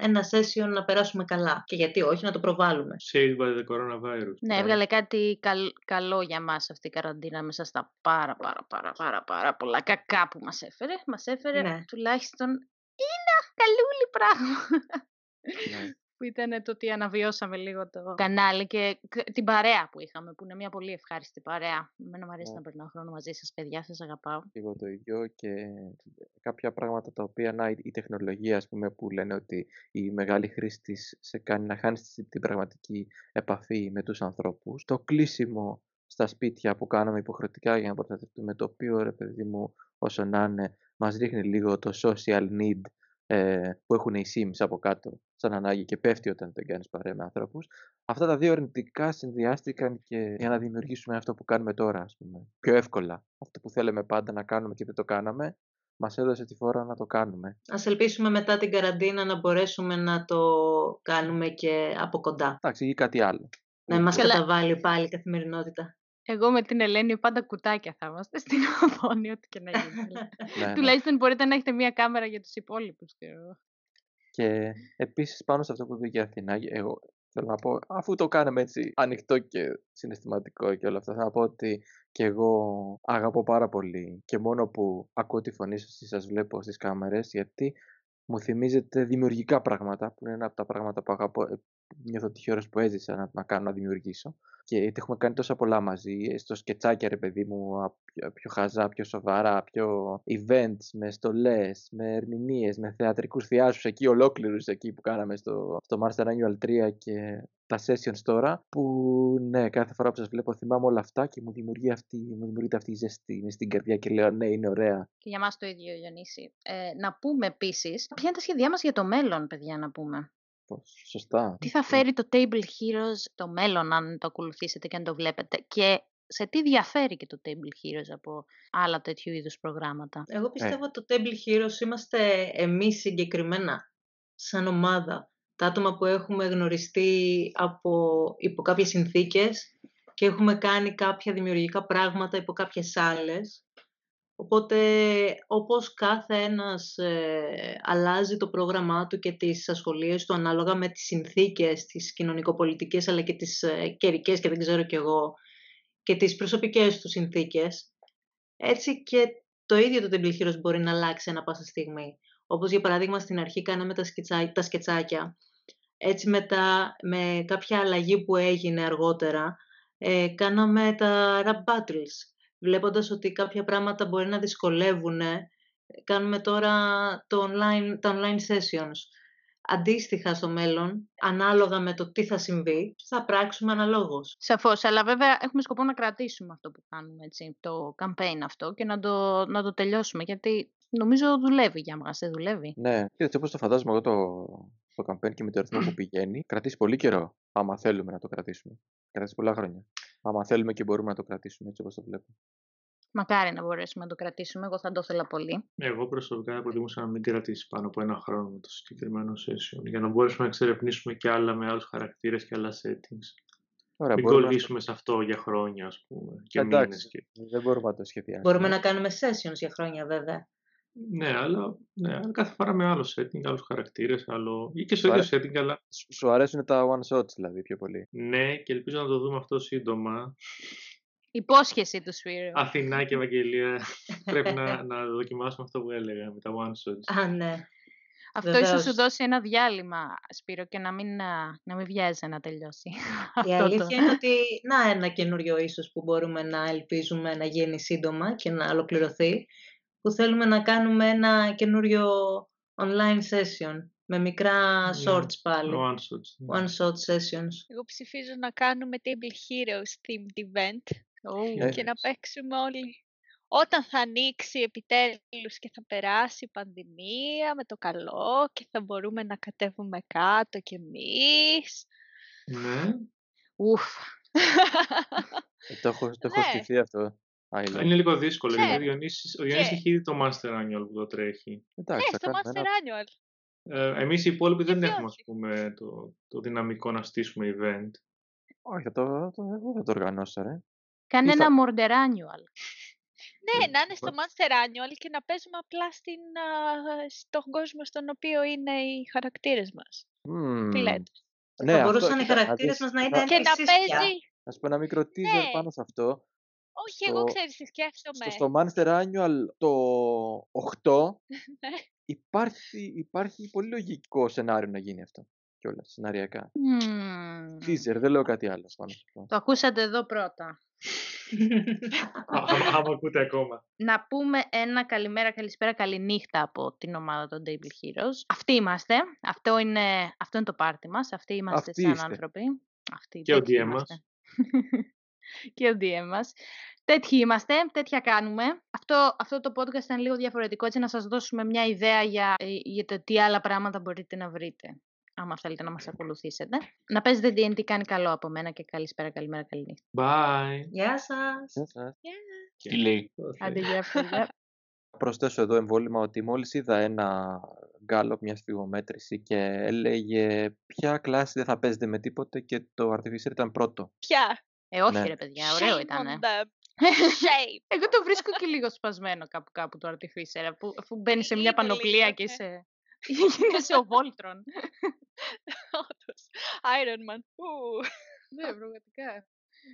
ένα session να περάσουμε καλά. Και γιατί όχι, να το προβάλλουμε. saved by the coronavirus. Ναι, έβγαλε κάτι καλ- καλό για μας αυτή η καραντίνα μέσα στα πάρα πάρα πάρα πάρα πάρα πολλά κακά που μας έφερε. Μας έφερε Ναι. τουλάχιστον ένα καλούλι πράγμα. Ναι. που ήταν το ότι αναβιώσαμε λίγο το κανάλι και κ- την παρέα που είχαμε, που είναι μια πολύ ευχάριστη παρέα. Εμένα μου αρέσει Ναι. να περνάω χρόνο μαζί σας, παιδιά, σας αγαπάω. Και εγώ το ίδιο και κάποια πράγματα τα οποία να, η η τεχνολογία ας πούμε που λένε ότι η μεγάλη χρήση της σε κάνει να χάνεις τη- την πραγματική επαφή με τους ανθρώπους. Το κλείσιμο στα σπίτια που κάναμε υποχρεωτικά για να προστατευτούμε το οποίο ρε παιδί μου όσο να είναι μας ρίχνει λίγο το social need ε, που έχουν οι Sims από κάτω σαν ανάγκη και πέφτει όταν δεν κάνεις παρέα με ανθρώπους. Αυτά τα δύο αρνητικά συνδυάστηκαν και για να δημιουργήσουμε αυτό που κάνουμε τώρα, ας πούμε. Πιο εύκολα. Αυτό που θέλαμε πάντα να κάνουμε και δεν το κάναμε, μας έδωσε τη φορά να το κάνουμε. Ας ελπίσουμε μετά την καραντίνα να μπορέσουμε να το κάνουμε και από κοντά. Εντάξει, ή κάτι άλλο. Να μας Καλά. καταβάλει πάλι η καθημερινότητα. Εγώ με την Ελένη πάντα κουτάκια θα είμαστε στην *laughs* οθόνη, ό,τι και να γίνει. αλλά *laughs* Ναι, ναι. Τουλάχιστον μπορείτε να έχετε μία κάμερα για τους υπόλοιπους. ξέρω εγώ. Και επίσης πάνω σε αυτό που είπε και η Αθηνά, εγώ θέλω να πω, αφού το κάναμε έτσι ανοιχτό και συναισθηματικό και όλα αυτά, θα να πω ότι και εγώ αγαπώ πάρα πολύ και μόνο που ακούω τη φωνή σας ή σας βλέπω στις κάμερες, γιατί μου θυμίζετε δημιουργικά πράγματα, που είναι ένα από τα πράγματα που αγαπώ. Ε, νιώθω τυχερός που έζησα να, να κάνω, να δημιουργήσω. Και γιατί έχουμε κάνει τόσα πολλά μαζί, ε, στο σκετσάκια ρε παιδί μου, α, πιο, πιο χαζά, πιο σοβαρά, πιο events, με στολές, με ερμηνείες, με θεατρικούς θεάσους εκεί ολόκληρους εκεί που κάναμε στο, στο Master Annual 3 και τα sessions τώρα, που ναι, κάθε φορά που σας βλέπω θυμάμαι όλα αυτά και μου, δημιουργεί αυτή, μου δημιουργείται αυτή η ζέστη μες στην καρδιά και λέω ναι, είναι ωραία. Και για μας το ίδιο, Γιονίση. Ε, να πούμε επίσης, ποια είναι τα σχέδιά μας για το μέλλον, παιδιά, να πούμε; Πώς, Σωστά. Τι θα φέρει το Table Heroes το μέλλον, αν το ακολουθήσετε και αν το βλέπετε. Και σε τι διαφέρει και το Table Heroes από άλλα τέτοιου είδους προγράμματα; Εγώ πιστεύω ότι το Table Heroes είμαστε εμείς συγκεκριμένα, σαν ομάδα. Τα άτομα που έχουμε γνωριστεί από, υπό κάποιες συνθήκες και έχουμε κάνει κάποια δημιουργικά πράγματα υπό κάποιες άλλες. Οπότε, όπως κάθε ένας ε, αλλάζει το πρόγραμμά του και τις ασχολίες του ανάλογα με τις συνθήκες, τις κοινωνικοπολιτικές αλλά και τις ε, καιρικές και δεν ξέρω κι εγώ, και τις προσωπικές του συνθήκες, έτσι και το ίδιο το τεμπληχύρος μπορεί να αλλάξει ένα πάσα στιγμή. Όπως για παράδειγμα στην αρχή κάναμε τα, σκετσά, τα σκετσάκια. Έτσι μετά με κάποια αλλαγή που έγινε αργότερα, ε, κάναμε τα rap battles βλέποντας ότι κάποια πράγματα μπορεί να δυσκολεύουν, κάνουμε τώρα το online, τα online sessions. Αντίστοιχα στο μέλλον, ανάλογα με το τι θα συμβεί, θα πράξουμε αναλόγως. Σαφώς, αλλά βέβαια έχουμε σκοπό να κρατήσουμε αυτό που κάνουμε, έτσι, το campaign αυτό και να το, να το τελειώσουμε, γιατί νομίζω δουλεύει για μας, δεν δουλεύει. Ναι, κοίταξε όπως το φαντάζομαι εγώ το, το campaign και με το αριθμό που πηγαίνει, κρατήσει πολύ καιρό, άμα θέλουμε να το κρατήσουμε. Κρατήσει πολλά χρόνια. Άμα θέλουμε και μπορούμε να το κρατήσουμε έτσι όπως το βλέπω. Μακάρι να μπορέσουμε να το κρατήσουμε. Εγώ θα το ήθελα πολύ. Εγώ προσωπικά θα προτιμούσα να μην κρατήσει πάνω από ένα χρόνο με το συγκεκριμένο session για να μπορέσουμε να εξερευνήσουμε και άλλα με άλλους χαρακτήρες και άλλα settings. Ωραία, μην κολλήσουμε να... σε αυτό για χρόνια, ας πούμε. Και Εντάξει, και... δεν μπορούμε να το σχεδιάσουμε. Μπορούμε να κάνουμε sessions για χρόνια, βέβαια. Ναι, αλλά ναι, κάθε φορά με άλλο setting, άλλους χαρακτήρες, άλλο... ή και στο ίδιο setting, αλλά. Σου αρέσουν τα one shots δηλαδή πιο πολύ. Ναι, και ελπίζω να το δούμε αυτό σύντομα. Υπόσχεση τους Σπύρου. Αθηνά και Ευαγγελία. *laughs* Πρέπει να, να δοκιμάσουμε αυτό που έλεγα με τα one shots. Α, ναι. Αυτό Βεβαίως. ίσως σου δώσει ένα διάλειμμα, Σπύρο, και να μην, να μην βιάζει να τελειώσει. *laughs* Η αλήθεια είναι ότι να ένα καινούριο ίσως που μπορούμε να ελπίζουμε να γίνει σύντομα και να ολοκληρωθεί, που θέλουμε να κάνουμε ένα καινούριο online session με μικρά ναι, shorts πάλι. One shots. Ναι. One shot sessions. Εγώ ψηφίζω να κάνουμε Table Heroes themed event Oh. Και να παίξουμε όλοι. Όταν θα ανοίξει επιτέλους και θα περάσει η πανδημία με το καλό και θα μπορούμε να κατέβουμε κάτω κι εμείς. Ναι. Ουφ. Ε, το έχω, το έχω ναι. αυτό. Είναι λίγο δύσκολο, γιατί ο Διονύσης, ο Διονύσης έχει ήδη το Master Annual που το τρέχει. Εντάξει, ναι, στο Master ένα... Annual. Ε, εμείς οι υπόλοιποι δεν έχουμε, ας πούμε, το, το δυναμικό να στήσουμε event. Όχι, θα το, το, εγώ θα το οργανώσω, ρε. Κάνε ένα Murder Annual. Ναι, να είναι στο Monster Annual και να παίζουμε απλά στην, στον κόσμο στον οποίο είναι οι χαρακτήρες μας. Mm. Τι λέτε; Ναι, θα μπορούσαν οι χαρακτήρες μας να είναι Και να παίζει... Ας πω ένα μικρό teaser ναι. πάνω σε αυτό. Όχι, εγώ ξέρεις τι σκέφτομαι. Στο, στο Monster Annual το 8 *laughs* ναι. υπάρχει, υπάρχει πολύ λογικό σενάριο να γίνει αυτό. Κιόλας, σεναριακά. Mm. Teaser, δεν λέω κάτι άλλο πάνω σε αυτό. Το ακούσατε εδώ πρώτα. Άμα ακούτε ακόμα. Να πούμε ένα καλημέρα, καλησπέρα, καληνύχτα από την ομάδα των Table Heroes. Αυτοί είμαστε. Αυτό είναι, αυτό είναι το πάρτι μας. Αυτοί είμαστε Αυτοί σαν είστε. άνθρωποι. Αυτοί, Και ο τέτοιοι DM είμαστε. *laughs* και ο DM μας. Τέτοιοι είμαστε, τέτοια κάνουμε. Αυτό, αυτό το podcast ήταν λίγο διαφορετικό, έτσι να σας δώσουμε μια ιδέα για, ε, για το τι άλλα πράγματα μπορείτε να βρείτε άμα θέλετε να μας ακολουθήσετε. Να παίζετε D&D κάνει καλό από μένα και καλησπέρα, καλημέρα, καληνύχτα. Bye. Γεια σας. Γεια σας. Τι λέει. Άντε, γεια σας. Προσθέσω εδώ εμβόλυμα ότι μόλις είδα ένα γκάλωπ, μια σφιγμομέτρηση και έλεγε ποια κλάση δεν θα παίζετε με τίποτε και το Artificer ήταν πρώτο. Ποια; Ε, όχι Ναι. ρε παιδιά, ωραίο Shame ήταν. on them. *laughs* Shame. Εγώ το βρίσκω και λίγο σπασμένο κάπου κάπου το Artificer, αφού, αφού μπαίνει σε μια Είναι πανοπλία λίγο, και ναι. σε... Γίνεσαι *laughs* ο Voltron. *laughs* Όντως. Iron Man. Ου. ναι, πραγματικά.